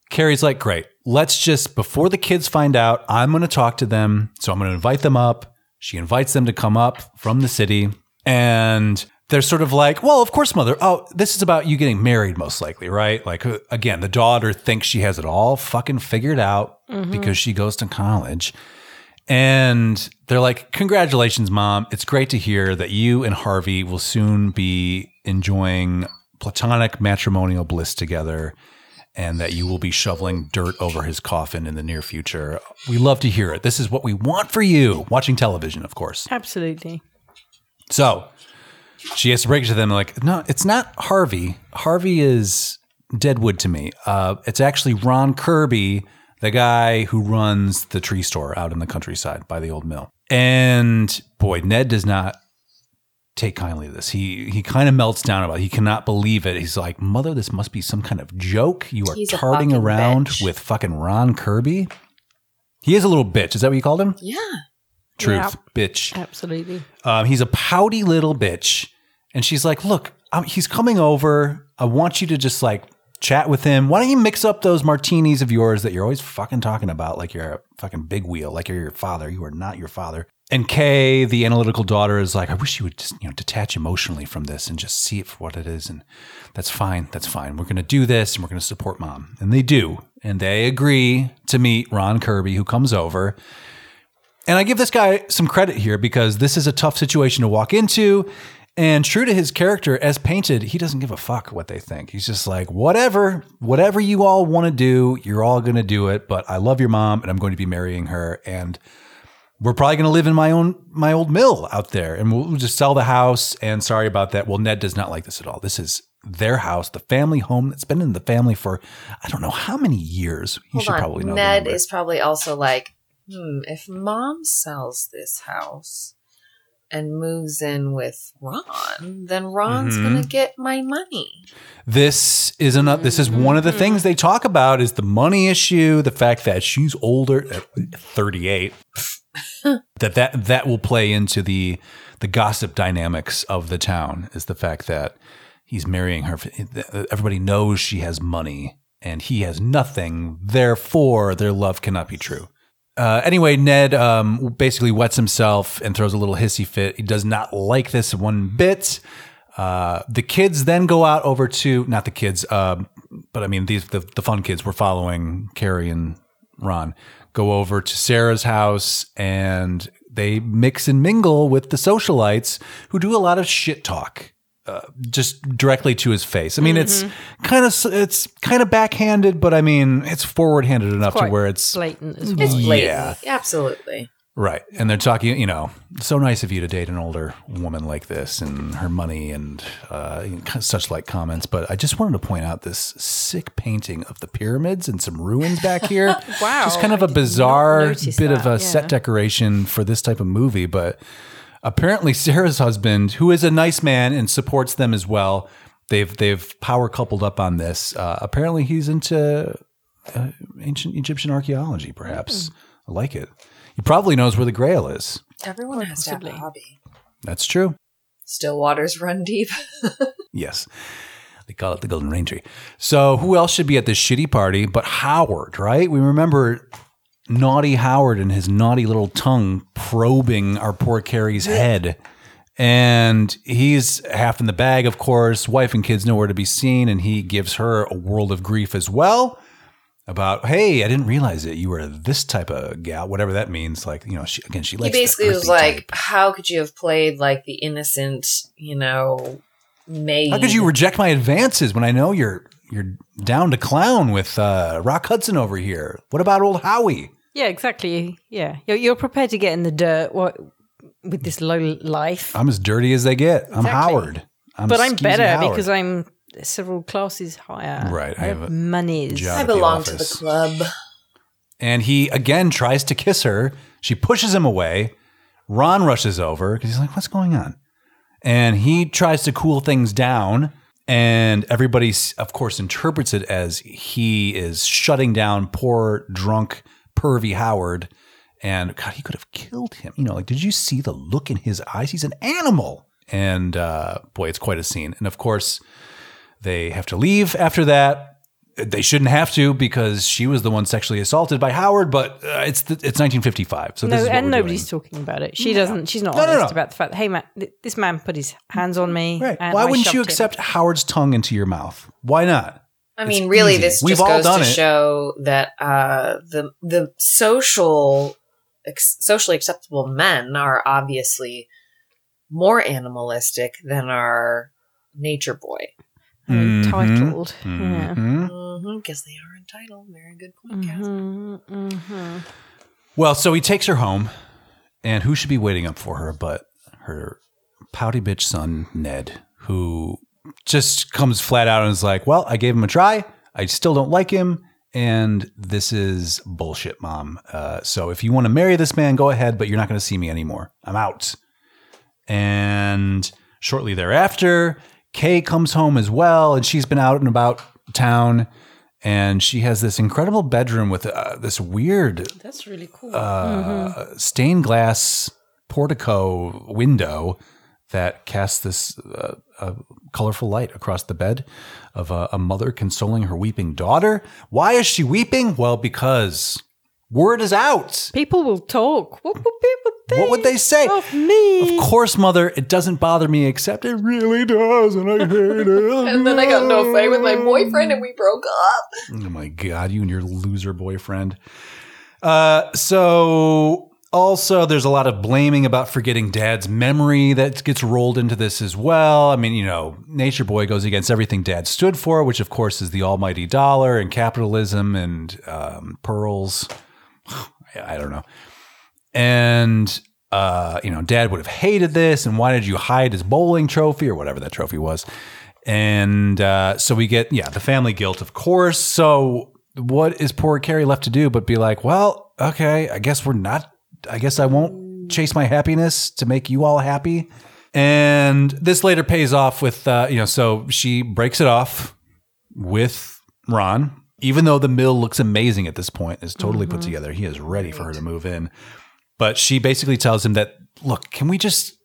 Carrie's like, great. Let's just, before the kids find out, I'm going to talk to them. So I'm going to invite them up. She invites them to come up from the city. And they're sort of like, well, of course, mother. Oh, this is about you getting married, most likely, right? Like, uh, again, the daughter thinks she has it all fucking figured out because she goes to college. And they're like, Congratulations, mom. It's great to hear that you and Harvey will soon be enjoying platonic matrimonial bliss together and that you will be shoveling dirt over his coffin in the near future. We love to hear it. This is what we want for you. Watching television, of course. Absolutely. So she has to break it to them like, no, it's not Harvey. Harvey is Deadwood to me. Uh, it's actually Ron Kirby, the guy who runs the tree store out in the countryside by the old mill. And boy, Ned does not take kindly to this. He he kind of melts down about it. He cannot believe it. He's like, Mother, this must be some kind of joke. You are He's tarting around bitch." with fucking Ron Kirby. He is a little bitch. Is that what you called him? Yeah. Truth. Bitch. Absolutely. Um, he's a pouty little bitch. And she's like, Look, um, he's coming over. I want you to just like chat with him. Why don't you mix up those martinis of yours that you're always fucking talking about like you're a fucking big wheel, like you're your father. You are not your father. And Kay, the analytical daughter, is like, I wish you would just, you know, detach emotionally from this and just see it for what it is. And that's fine. That's fine. We're going to do this and we're going to support mom. And they do. And they agree to meet Ron Kirby, who comes over. And I give this guy some credit here because this is a tough situation to walk into. And true to his character as painted, he doesn't give a fuck what they think. He's just like, whatever, whatever you all want to do, you're all going to do it. But I love your mom and I'm going to be marrying her. And we're probably going to live in my own, my old mill out there and we'll just sell the house. And sorry about that. Well, Ned does not like this at all. This is their house, the family home that's been in the family for, I don't know how many years. You Hold should on. probably know. Ned is probably also like, hmm, if mom sells this house and moves in with Ron, then Ron's Mhm. gonna get my money. This is another. This is one of the things they talk about is the money issue, the fact that she's older at 38. that that that will play into the the gossip dynamics of the town is the fact that he's marrying her. Everybody knows she has money and he has nothing. Therefore, their love cannot be true. Uh, anyway, Ned um, basically wets himself and throws a little hissy fit. He does not like this one bit. Uh, the kids then go out over to not the kids, um, but I mean these the, the fun kids. We're following Carrie and Ron. Go over to Sarah's house and they mix and mingle with the socialites who do a lot of shit talk. Uh, just directly to his face. I mean, it's kind of it's kind of backhanded, but I mean, it's forward-handed enough to where it's blatant as well. It's blatant. Yeah. Absolutely. Right. And they're talking, you know, so nice of you to date an older woman like this and her money and uh, such like comments. But I just wanted to point out this sick painting of the pyramids and some ruins back here. Wow. Just kind of a bizarre bit of that, a set decoration for this type of movie. But apparently, Sarah's husband, who is a nice man and supports them as well, they've they've power coupled up on this. Uh, apparently, he's into uh, ancient Egyptian archaeology. Perhaps I like it. He probably knows where the Grail is. Everyone has to have a hobby. That's true. Still waters run deep. Yes. They call it the Golden Rain Tree. So who else should be at this shitty party but Howard, right? We remember naughty Howard and his naughty little tongue probing our poor Carrie's head And he's half in the bag, of course. Wife and kids nowhere to be seen. And he gives her a world of grief as well about, hey, I didn't realize it. You were this type of gal, whatever that means. Like, you know, she, again, she He likes the basically was like, type. "How could you have played like the innocent, you know, maid? How could you reject my advances when I know you're you're down to clown with uh, Rock Hudson over here? What about old Howie? Yeah, exactly. Yeah, you're, you're prepared to get in the dirt what, with this low life, I'm as dirty as they get. I'm Howard. I'm but I'm better Howard. because I'm several classes higher. Right, I have a monies. I at the belong to the club." And he again tries to kiss her. She pushes him away. Ron rushes over because he's like, "What's going on?" And he tries to cool things down. And everybody, of course, interprets it as he is shutting down poor, drunk, pervy Howard. And God, he could have killed him. You know, like, did you see the look in his eyes? He's an animal. And uh, boy, it's quite a scene. And of course, they have to leave after that. They shouldn't have to because she was the one sexually assaulted by Howard. But uh, it's the, it's 1955, so this No, is and nobody's doing. talking about it. She doesn't. She's not No, no, honest no. about the fact that hey, man, th- this man put his hands on me. Right? and Why I wouldn't you shoved him. accept Howard's tongue into your mouth? Why not? I It's mean, really, easy. this We've just all goes done to it. show that uh, the the social ex- socially acceptable men are obviously more animalistic than our nature boy. Mhm. entitled? Yeah. Mhm. Mm-hmm, because they are entitled. Very good point, Cassie. Mhm, mhm. Well, so he takes her home, and who should be waiting up for her but her pouty bitch son, Ned, who just comes flat out and is like, Well, I gave him a try. I still don't like him. And this is bullshit, mom. Uh, so if you want to marry this man, go ahead, but you're not going to see me anymore. I'm out. And shortly thereafter, Kay comes home as well, and she's been out and about town. And she has this incredible bedroom with uh, this weird That's really cool. uh, stained glass portico window that casts this uh, uh, colorful light across the bed of a, a mother consoling her weeping daughter. Why is she weeping? Well, because word is out. People will talk. What would people think? What would they say? of me? Of course, mother, it doesn't bother me, except it really does, and I hate it. And then I got no fight with my boyfriend, and we broke up. Oh my god, you and your loser boyfriend. Uh, so also there's a lot of blaming about forgetting dad's memory that gets rolled into this as well. I mean, you know, Nature Boy goes against everything dad stood for, which of course is the almighty dollar and capitalism and um, pearls. I don't know. And uh, you know, dad would have hated this, and why did you hide his bowling trophy or whatever that trophy was? And uh, so we get, yeah, the family guilt, of course. So what is poor Carrie left to do but be like, well, okay, I guess we're not, I guess I won't chase my happiness to make you all happy. And this later pays off with, uh, you know, so she breaks it off with Ron, even though the mill looks amazing at this point, is totally put together. He is ready for her to move in. But she basically tells him that, look, can we just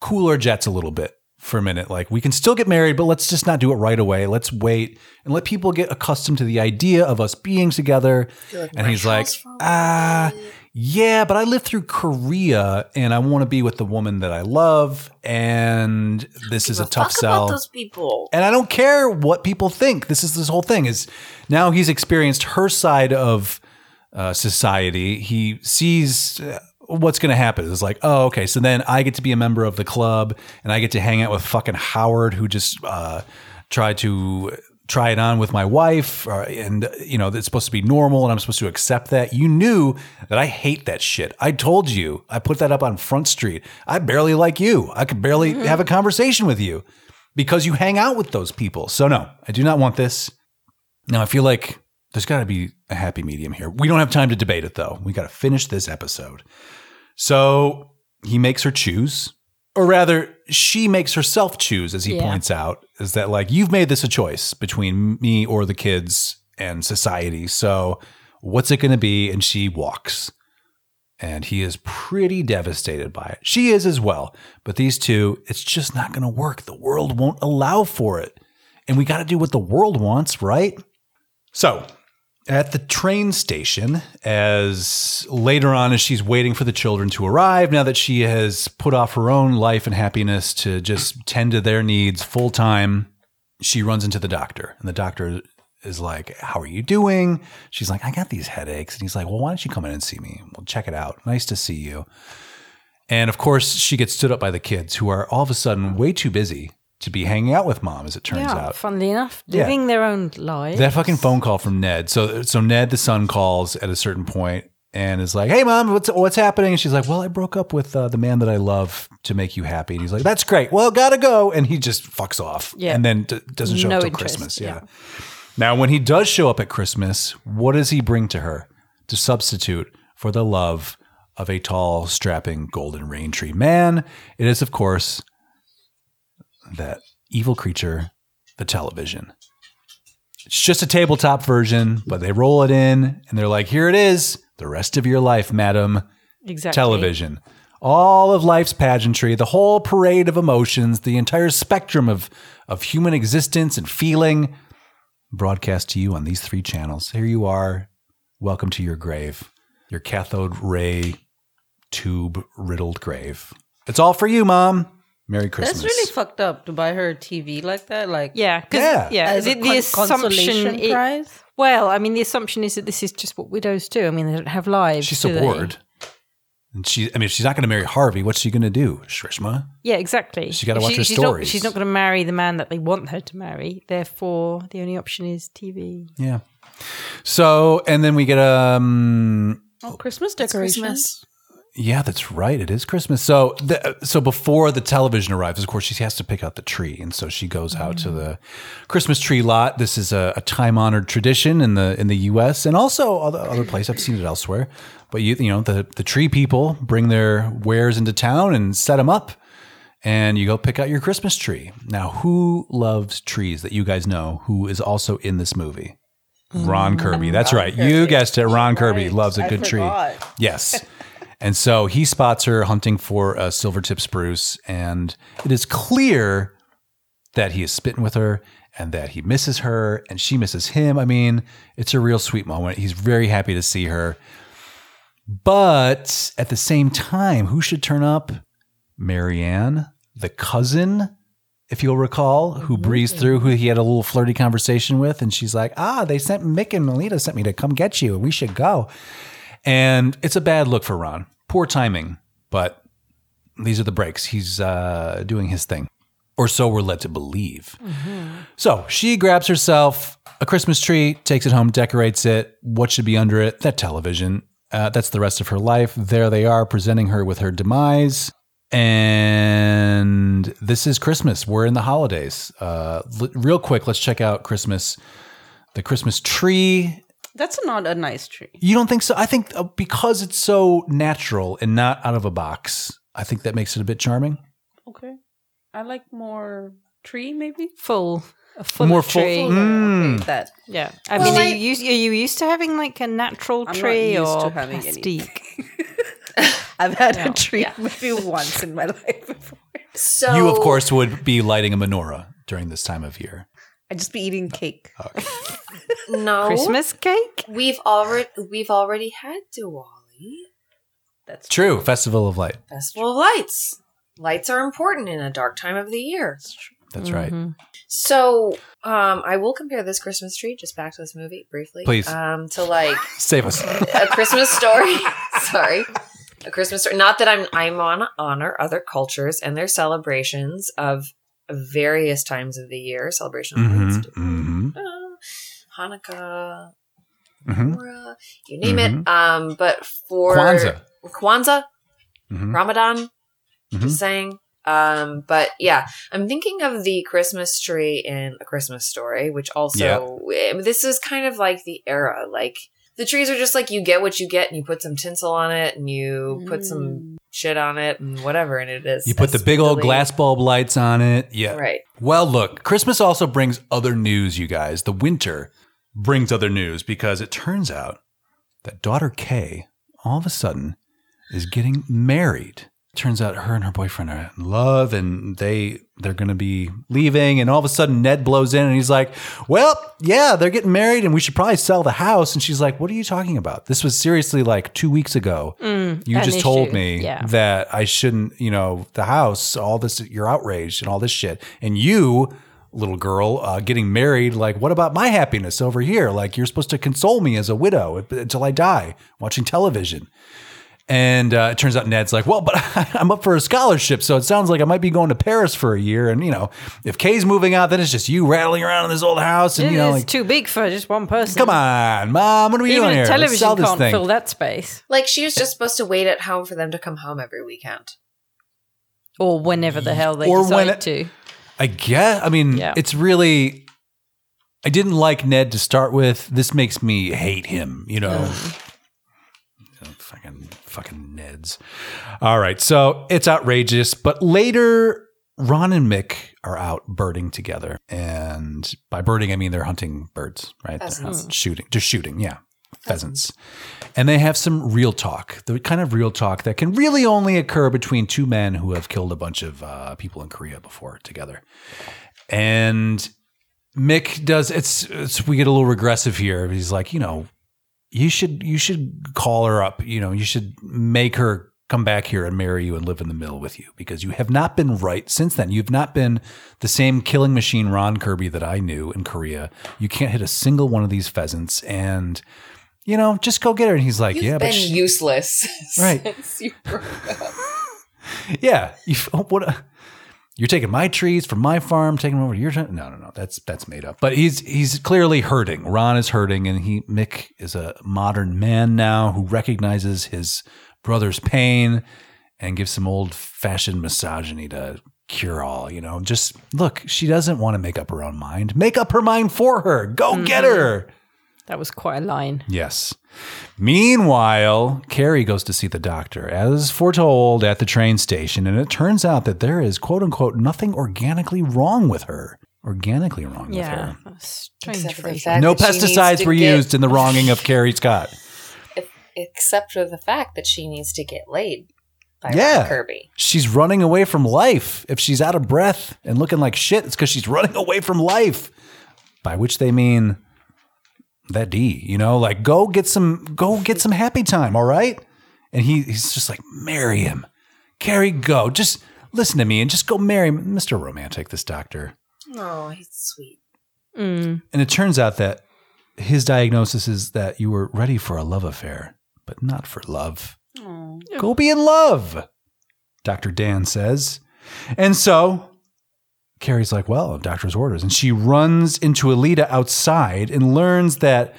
cool our jets a little bit for a minute? Like, we can still get married, but let's just not do it right away. Let's wait and let people get accustomed to the idea of us being together. and he's like, ah, yeah, but I lived through Korea and I want to be with the woman that I love. And this is a tough sell. those people. And I don't care what people think. This is this whole thing is now he's experienced her side of uh, society. He sees uh, what's going to happen. It's like, oh, okay. So then I get to be a member of the club and I get to hang out with fucking Howard, who just uh, tried to try it on with my wife. Uh, and, you know, it's supposed to be normal and I'm supposed to accept that. You knew that I hate that shit. I told you. I put that up on Front Street. I barely like you. I could barely have a conversation with you because you hang out with those people. So no, I do not want this. Now I feel like there's got to be a happy medium here. We don't have time to debate it though. We got to finish this episode. So he makes her choose, or rather, she makes herself choose, as he Yeah. points out, is that like you've made this a choice between me or the kids and society. So what's it going to be? And she walks. And he is pretty devastated by it. She is as well. But these two, it's just not going to work. The world won't allow for it. And we got to do what the world wants, right? So at the train station as later on as she's waiting for the children to arrive now that she has put off her own life and happiness to just tend to their needs full time she runs into the doctor. And the doctor is like how are you doing? She's like i got these headaches. And he's like well why don't you come in and see me? We'll check it out. Nice to see you. And of course she gets stood up by the kids who are all of a sudden way too busy to be hanging out with mom as it turns yeah, out funnily enough, Yeah. living their own lives. that fucking phone call from Ned. So so Ned the son calls at a certain point and is like, "Hey mom, what's what's happening?" And she's like, "Well, I broke up with uh, the man that I love to make you happy." And he's like, "That's great. Well, gotta go." And he just fucks off. Yeah. And then d- doesn't show No up till interest, Christmas. yeah. Yeah. Now, when he does show up at Christmas, what does he bring to her to substitute for the love of a tall, strapping golden rain tree man? It is, of course, that evil creature, the television. It's just a tabletop version, but they roll it in and they're like, here it is, the rest of your life, madam. exactly. Television. All of life's pageantry, the whole parade of emotions, the entire spectrum of, of human existence and feeling broadcast to you on these three channels. Here you are. Welcome to your grave, your cathode ray tube riddled grave. It's all for you, Mom. Merry Christmas. That's really fucked up to buy her a TV like that. Like, Yeah, 'cause- Yeah. yeah. as The, a the assumption, consolation i- prize. well, I mean, the assumption is that this is just what widows do. I mean, they don't have lives. She's so do they? bored. And she, I mean, if she's not going to marry Harvey, what's she going to do? Shrishma? Yeah, exactly. She gotta If watch her she's stories. Not, she's not going to marry the man that they want her to marry. Therefore, the only option is TV. Yeah. So, and then we get um Oh, Christmas decorations. Christmas. Yeah, that's right. It is Christmas. So, the, so before the television arrives, of course, she has to pick out the tree, and so she goes out to the Christmas tree lot. This is a, a time honored tradition in the in the U.S. and also other other places. I've seen it elsewhere. But you you know the the tree people bring their wares into town and set them up, and you go pick out your Christmas tree. Now, who loves trees that you guys know? Who is also in this movie? Ron Kirby. That's right. You guessed it. Ron Kirby loves a good tree. Yes. And so he spots her hunting for a silvertip spruce, and it is clear that he is spitting with her and that he misses her and she misses him. I mean, it's a real sweet moment. He's very happy to see her. But at the same time, who should turn up? Marianne, the cousin, if you'll recall, who breezed through, who he had a little flirty conversation with. And she's like, ah, they sent Mick and Melita sent me to come get you. We should go. And it's a bad look for Ron. Poor timing, but these are the breaks. He's uh, doing his thing. Or so we're led to believe. So she grabs herself a Christmas tree, takes it home, decorates it. What should be under it? That television. Uh, that's the rest of her life. There they are, presenting her with her demise. And this is Christmas. We're in the holidays. Uh, l- real quick, let's check out Christmas. The Christmas tree That's not a nice tree. you don't think so? I think uh, because it's so natural and not out of a box, I think that makes it a bit charming. Okay. I like more tree, maybe. Full, a full More full- tree. Mm. Okay, that. Yeah, I Well, mean, are you used, are you used to having like a natural I'm not tree used or to having any. I've had No, a tree yeah. maybe once in my life before. So You, of course, would be lighting a menorah during this time of year. I'd just be eating cake. no Christmas cake? We've already we've already had Diwali, That's True, Festival of Light. Festival of Lights. Lights are important in a dark time of the year. That's right. Mhm. So, um, I will compare this Christmas tree just back to this movie briefly, Please. um, to like Save us. a Christmas story. Sorry, a Christmas story. Not that I'm I'm on honor other cultures and their celebrations of various times of the year. Celebration of hmm lights, hmm uh, Hanukkah, hmm Menorah, you name it. Um, but for Kwanzaa. Kwanzaa, hmm Ramadan, Mhm. just saying. Um, but yeah, I'm thinking of the Christmas tree in A Christmas Story, which also eh, this is kind of like the era. Like the trees are just like you get what you get, and you put some tinsel on it, and you put some mm. shit on it, and whatever, and it is. You put the that's big old glass bulb lights on it. Yeah. Right. Well, look, Christmas also brings other news, you guys. The winter brings other news because it turns out that daughter Kay all of a sudden is getting married. Turns out her and her boyfriend are in love and they they're going to be leaving and all of a sudden Ned blows in and he's like, "Well, yeah, they're getting married and we should probably sell the house." And she's like, "What are you talking about? This was seriously like 2 weeks ago. you an just told issue. me Yeah. that I shouldn't, you know, the house, all this you're outraged and all this shit. And you little girl uh, getting married like what about my happiness over here like you're supposed to console me as a widow until i die watching television and uh, it turns out Ned's like, well, but I'm up for a scholarship, so it sounds like I might be going to Paris for a year. And you know, if Kay's moving out, then it's just you rattling around in this old house, and you know, it's like, too big for just one person. come on, mom, what are we Even doing a here? Let's television sell this can't thing. fill that space. Like she was just supposed to wait at home for them to come home every weekend. Or whenever the hell they Or decide when it- to. I guess. I mean, Yeah. it's really. I didn't like Ned to start with. This makes me hate him. You know, You know, fucking fucking Neds. All right, so it's outrageous. But later, Ron and Mick are out birding together, and by birding I mean they're hunting birds, right? Shooting, just shooting. Yeah, pheasants. And they have some real talk, the kind of real talk that can really only occur between two men who have killed a bunch of uh, people in Korea before together. And Mick does it's, it's we get a little regressive here. He's like, you know, you should you should call her up. You know, you should make her come back here and marry you and live in the mill with you because you have not been right since then. You've not been the same killing machine Ron Kirby that I knew in Korea. You can't hit a single one of these pheasants and you know, just go get her. And he's like, You've yeah, been but she- useless Right. since you broke up. yeah, you, what? You're taking my trees from my farm, taking them over to your. No, no, no. That's that's made up. But he's he's clearly hurting. Ron is hurting, and he Mick is a modern man now who recognizes his brother's pain and gives some old fashioned misogyny to cure all. You know, just look. She doesn't want to make up her own mind. Make up her mind for her. Go get mm-hmm. her. That was quite a line. Yes. Meanwhile, Carrie goes to see the doctor, as foretold at the train station, and it turns out that there is quote unquote nothing organically wrong with her. Organically wrong with Yeah. her. that's Strange Except for the phrase. fact No that she needs pesticides were get- used in the wronging of Carrie Scott. Except for the fact that she needs to get laid by Yeah. Ron Kirby. She's running away from life. If she's out of breath and looking like shit, it's because she's running away from life. By which they mean that D, you know, like go get some go get some happy time, all right? And he he's just like, marry him. Carrie, go. Just listen to me and just go marry him. Mr. Romantic, this doctor. Oh, he's sweet. Mm. And it turns out that his diagnosis is that you were ready for a love affair, but not for love. Go be in love, Dr. Dan says. And so Carrie's like, well, doctor's orders. And she runs into Alida outside and learns that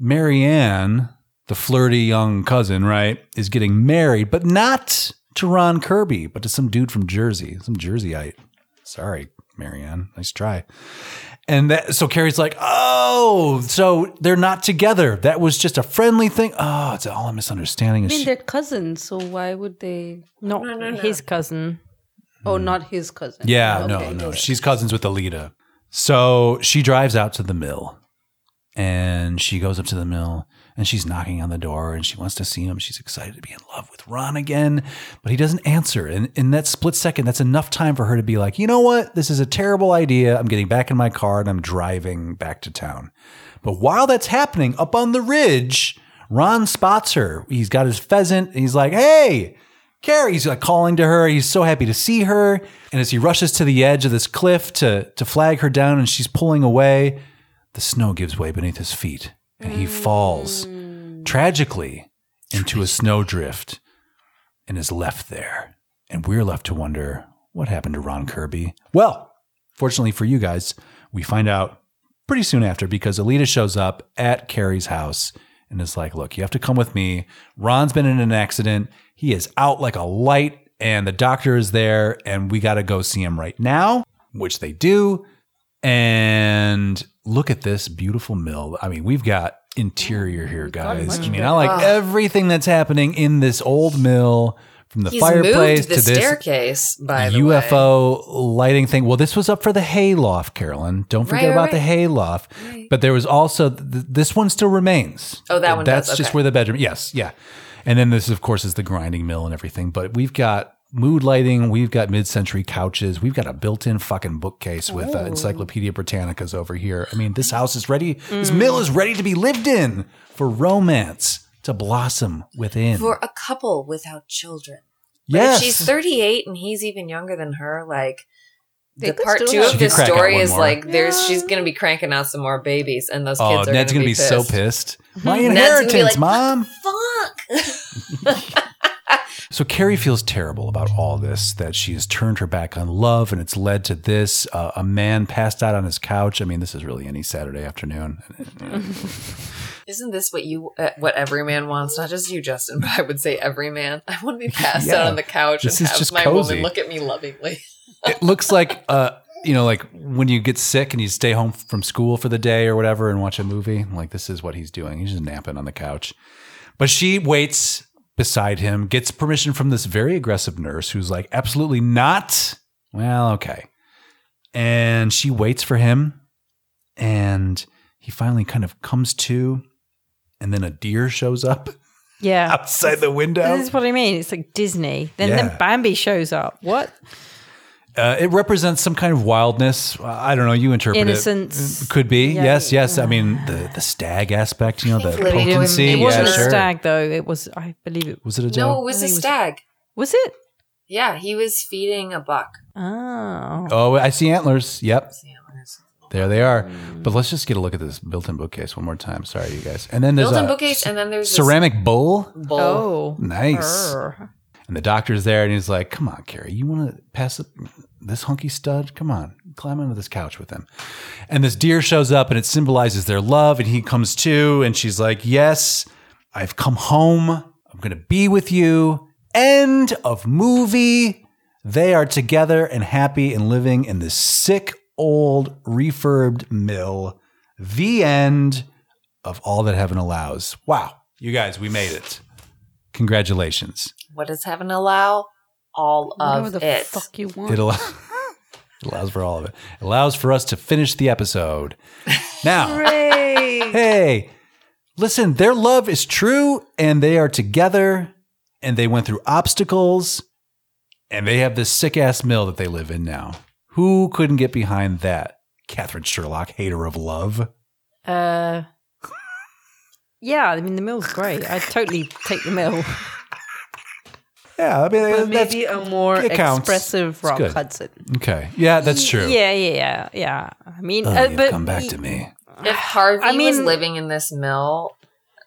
Marianne, the flirty young cousin, right, is getting married, but not to Ron Kirby, but to some dude from Jersey, some Jerseyite. Sorry, Marianne. Nice try. And that, so Carrie's like, oh, so they're not together. That was just a friendly thing. Oh, it's all a misunderstanding. I And mean, she- they're cousins, so why would they? Not No, no, no. his cousin. Oh, mm. not his cousin. Yeah, oh, Okay, no, no. She's cousins with Alida. So she drives out to the mill and she goes up to the mill and she's knocking on the door and she wants to see him. She's excited to be in love with Ron again, but he doesn't answer. And in that split second, that's enough time for her to be like, you know what? This is a terrible idea. I'm getting back in my car and I'm driving back to town. But while that's happening up on the ridge, Ron spots her. He's got his pheasant. And he's like, hey, Carrie, he's like calling to her. He's so happy to see her. And as he rushes to the edge of this cliff to, to flag her down and she's pulling away, the snow gives way beneath his feet and he falls mm. tragically into a snowdrift and is left there. And we're left to wonder what happened to Ron Kirby. Well, fortunately for you guys, we find out pretty soon after because Alida shows up at Carrie's house and is like, Look, you have to come with me. Ron's been in an accident. He is out like a light, and the doctor is there, and we got to go see him right now, which they do. And look at this beautiful mill. I mean, we've got interior here, guys. I mean, I like everything that's happening in this old mill from the He's fireplace the to this staircase, by the way. UFO lighting thing. Well, this was up for the hayloft, Carolyn. Don't forget Right, about right, the right. hayloft. But there was also th- this one still remains. Oh, that one That's does, just okay. where the bedroom. Yes, yeah. And then this, of course, is the grinding mill and everything. But we've got mood lighting. We've got mid-century couches. We've got a built-in fucking bookcase with uh, Encyclopedia Britannicas over here. I mean, this house is ready. This mill is ready to be lived in for romance to blossom within. For a couple without children. But yes, if she's 38 and he's even younger than her, like They the part two of this could crack out story is more. like there's she's gonna be cranking out some more babies, and those oh, kids are Ned's gonna, gonna be, so pissed. pissed. My Ned's gonna be inheritance, like, mom. Fuck. So Carrie feels terrible about all this, that she has turned her back on love and it's led to this. Uh, a man passed out on his couch. I mean, this is really any Saturday afternoon. Isn't this what you uh, what every man wants? Not just you, Justin, but I would say every man. I want to be passed Yeah. out on the couch This and have my cozy. woman look at me lovingly. it looks like, uh, you know, like when you get sick and you stay home from school for the day or whatever and watch a movie. Like, this is what he's doing. He's just napping on the couch. But she waits beside him, gets permission from this very aggressive nurse who's like, absolutely not. Well, okay. And she waits for him. And he finally kind of comes to. And then a deer shows up Yeah. outside the window. This is what I mean. It's like Disney. Then, Yeah. then Bambi shows up. What? Uh, it represents some kind of wildness. Uh, I don't know. You interpret Innocence. it. Could be. Yeah. Yes, yes. I mean, the the stag aspect. You know, the think doing- potency. It Yeah, wasn't yeah, a sure. stag, though. It was, I believe it Was it a deer? No, doe? it was I a think it was- stag. was. It? Yeah, he was feeding a buck. Oh. Oh, I see antlers. Yep, See antlers. There they are. Mm. But let's just get a look at this built-in bookcase one more time. Sorry, you guys. And then there's Built-in a bookcase, and then there's this ceramic bowl. bowl. Oh. Nice. Err. And the doctor's there, and he's like, "Come on, Carrie, you want to pass up this hunky stud? Come on, climb onto this couch with him." And this deer shows up, and it symbolizes their love. And he comes too, and she's like, "Yes, I've come home. I'm going to be with you." End of movie. They are together and happy and living in this sick old refurbed mill. The end of all that heaven allows. Wow, you guys, we made it. Congratulations. What does heaven allow? All of the it. fuck you want. It, allow- it allows for all of it. It allows for us to finish the episode. Now, hey, listen, their love is true and they are together and they went through obstacles and they have this sick ass mill that they live in now. Who couldn't get behind that? Katherine Sherlock, hater of love. Uh, yeah, I mean, the mill's great. I'd totally take the mill. Yeah, I mean, But that's maybe a more it counts. expressive It's Rock good. Hudson. okay. Yeah, that's true. Yeah, yeah, yeah, yeah. I mean, Oh, uh, but come back to me. If Harvey I was mean- living in this mill,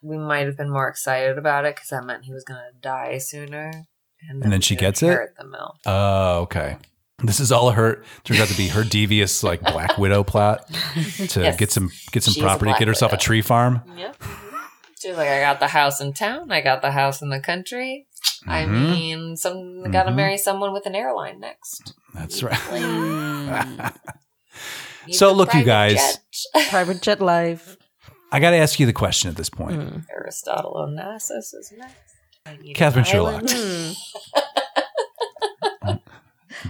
we might have been more excited about it because that meant he was going to die sooner. And then we she gets it? The mill. Oh, okay. This is all her turns out to be her devious like Black Widow plot to Yes. get some get some She's property, get herself a tree farm. Yep. She's like, I got the house in town. I got the house in the country. I Mhm. mean, some got to Mhm. marry someone with an airline next. That's right. So look, you guys. jet. Private Jet life. I got to ask you the question at this point. Mm. Aristotle Onassis is next. Katherine an Sherlock. island.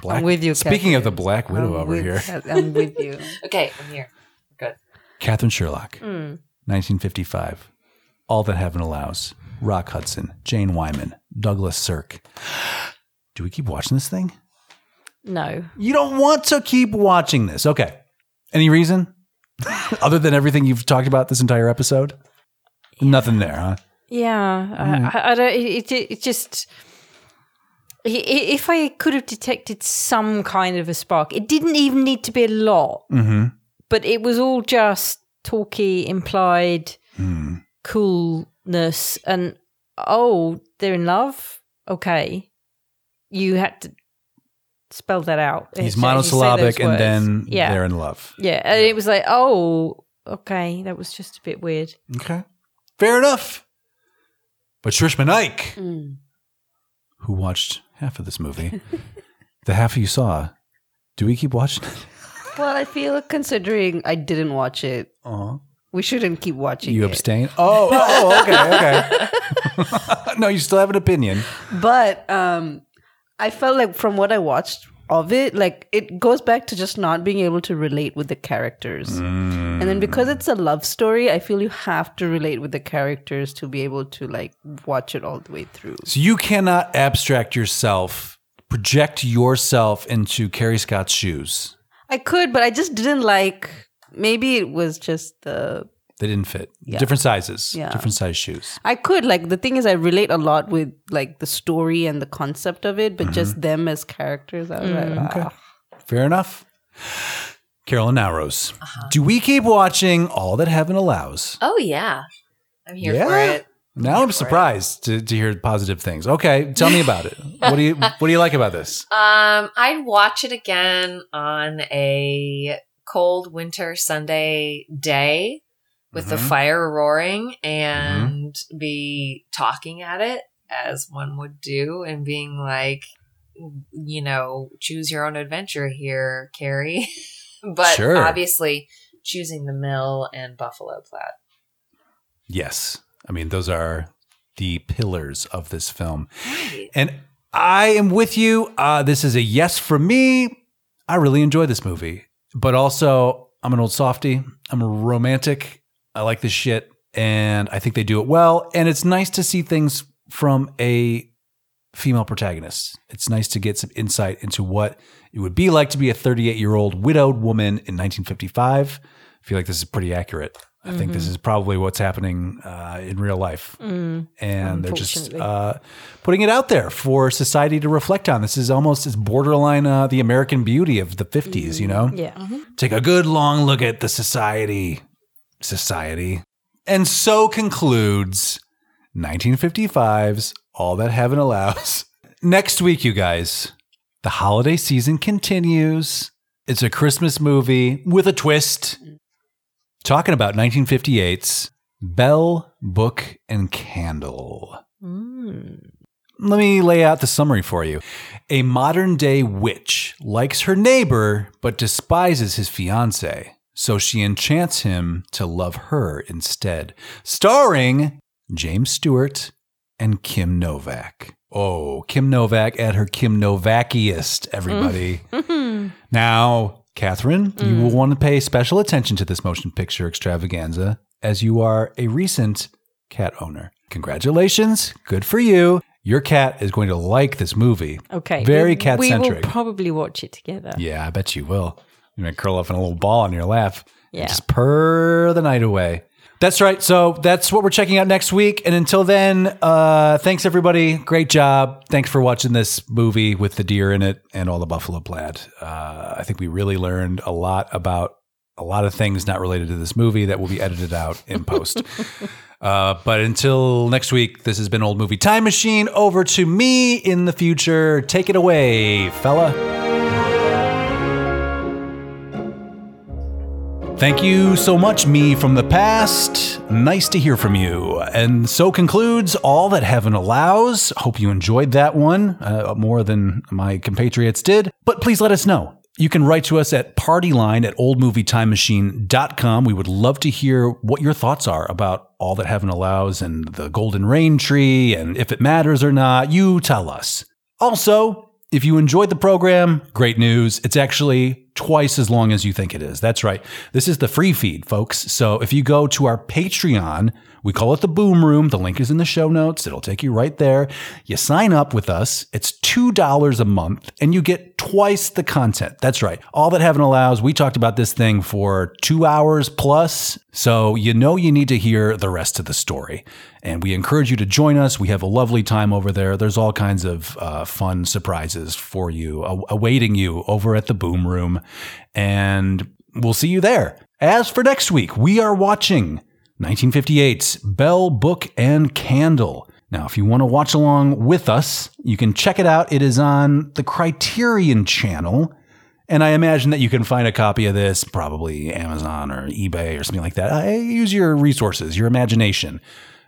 Black, I'm with you. Speaking of the Black Widow I'm over with- here, I'm with you. Okay, I'm here. Good. Katherine Sherlock, Mm. 1955. All That Heaven Allows. Rock Hudson, Jane Wyman, Douglas Sirk. Do we keep watching this thing? No. You don't want to keep watching this. Okay. Any reason? Other than everything you've talked about this entire episode? Nothing there, huh? Yeah, Mm. I, I, I don't. It, it, it just. If I could have detected some kind of a spark, it didn't even need to be a lot, Mm-hmm. but it was all just talky, implied Mm. coolness, and oh, they're in love. Okay, you had to spell that out. He's As you say monosyllabic and then yeah, they're in love. yeah, and it was like, oh, okay, that was just a bit weird. Okay. Fair enough. But Shrishma Naik, Mm. who watched half of this movie, the half you saw, do we keep watching it? Well, I feel considering I didn't watch it, Uh-huh. we shouldn't keep watching You it. abstain? Oh, oh, okay, okay. no, you still have an opinion. But um, I felt like from what I watched of it, like it goes back to just not being able to relate with the characters. Mm. And then because it's a love story, I feel you have to relate with the characters to be able to like watch it all the way through. So you cannot abstract yourself project yourself into Carrie Scott's shoes. I could, but I just didn't like. Maybe it was just the. They didn't fit. Yeah. Different sizes, Yeah. different size shoes. I could like the thing is I relate a lot with like the story and the concept of it, but Mm-hmm. just them as characters. I was like, ah. Fair enough. Carolyn Naoroz, Uh-huh. do we keep watching All That Heaven Allows? Oh yeah, I'm here Yeah? for it. Now I'm surprised to, to hear positive things. Okay, tell me about it. What do you What do you like about this? Um, I'd watch it again on a cold winter Sunday day with the Mhm. fire roaring and be talking at it as one would do and being like, you know, choose your own adventure here, Carrie. but Sure. obviously choosing the mill and buffalo plaid. Yes, I mean those are the pillars of this film. Right. And I am with you. Uh, this is a yes from me. I really enjoy this movie, but also I'm an old softy. I'm a romantic. I like this shit, and I think they do it well. And it's nice to see things from a female protagonist. It's nice to get some insight into what it would be like to be a 38 year old widowed woman in 1955. I feel like this is pretty accurate. I think this is probably what's happening uh, in real life and they're just uh, putting it out there for society to reflect on. This is almost it's borderline uh, the American Beauty of the fifties. You know, Yeah. take a good long look at the society, society, and so concludes 1955's All That Heaven Allows. Next week, you guys, the holiday season continues. It's a Christmas movie with a twist. Talking about 1958's Bell, Book, and Candle. Hmm. Let me lay out the summary for you. A modern day witch likes her neighbor but despises his fiance, so she enchants him to love her instead. Starring James Stewart and Kim Novak. Oh, Kim Novak at her Kim Novakiest, everybody. Mm-hmm. Now, Katherine, you mm. will want to pay special attention to this motion picture extravaganza as you are a recent cat owner. Congratulations. Good for you. Your cat is going to like this movie. Okay. Very cat We will probably watch it together. Yeah, I bet you will. You're to curl up in a little ball on your lap. Yeah. Just purr the night away. That's right. So that's what we're checking out next week. And until then, uh, thanks everybody. Great job. Thanks for watching this movie with the deer in it and all the buffalo plaid. Uh, I think we really learned a lot about a lot of things not related to this movie that will be edited out in post. Uh, but until next week, this has been Old Movie Time Machine. Over to me in the future. Take it away, fella. Thank you so much, me from the past. Nice to hear from you. And so concludes All That Heaven Allows. Hope you enjoyed that one uh, more than my compatriots did. But please let us know. You can write to us at partyline at oldmovietimemachine.com. We would love to hear what your thoughts are about All That Heaven Allows and the Golden Rain Tree and if it matters or not. You tell us. Also, if you enjoyed the program, great news. It's actually twice as long as you think it is. That's right. This is the free feed, folks. So if you go to our Patreon, we call it the Boom Room. The link is in the show notes. It'll take you right there. You sign up with us. It's $2 a month and you get twice the content. That's right. All that heaven allows. We talked about this thing for two hours plus. So you know you need to hear the rest of the story. And we encourage you to join us. We have a lovely time over there. There's all kinds of uh, fun surprises for you awaiting you over at the Boom Room. And we'll see you there. As for next week, we are watching 1958's Bell, Book, and Candle. Now, if you want to watch along with us, you can check it out. It is on the Criterion channel. And I imagine that you can find a copy of this, probably Amazon or eBay or something like that. I use your resources, your imagination.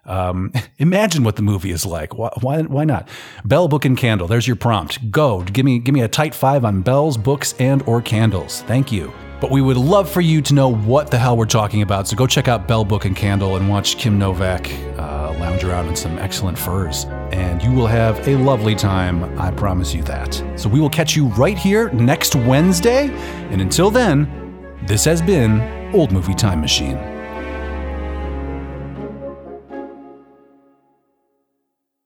Um, imagine what the movie is like. Why, why, why not? Bell, Book, and Candle. There's your prompt. Go. Give me, give me a tight five on bells, books, and or candles. Thank you. But we would love for you to know what the hell we're talking about. So go check out Bell, Book, and Candle and watch Kim Novak uh, lounge around in some excellent furs. And you will have a lovely time. I promise you that. So we will catch you right here next Wednesday. And until then, this has been Old Movie Time Machine.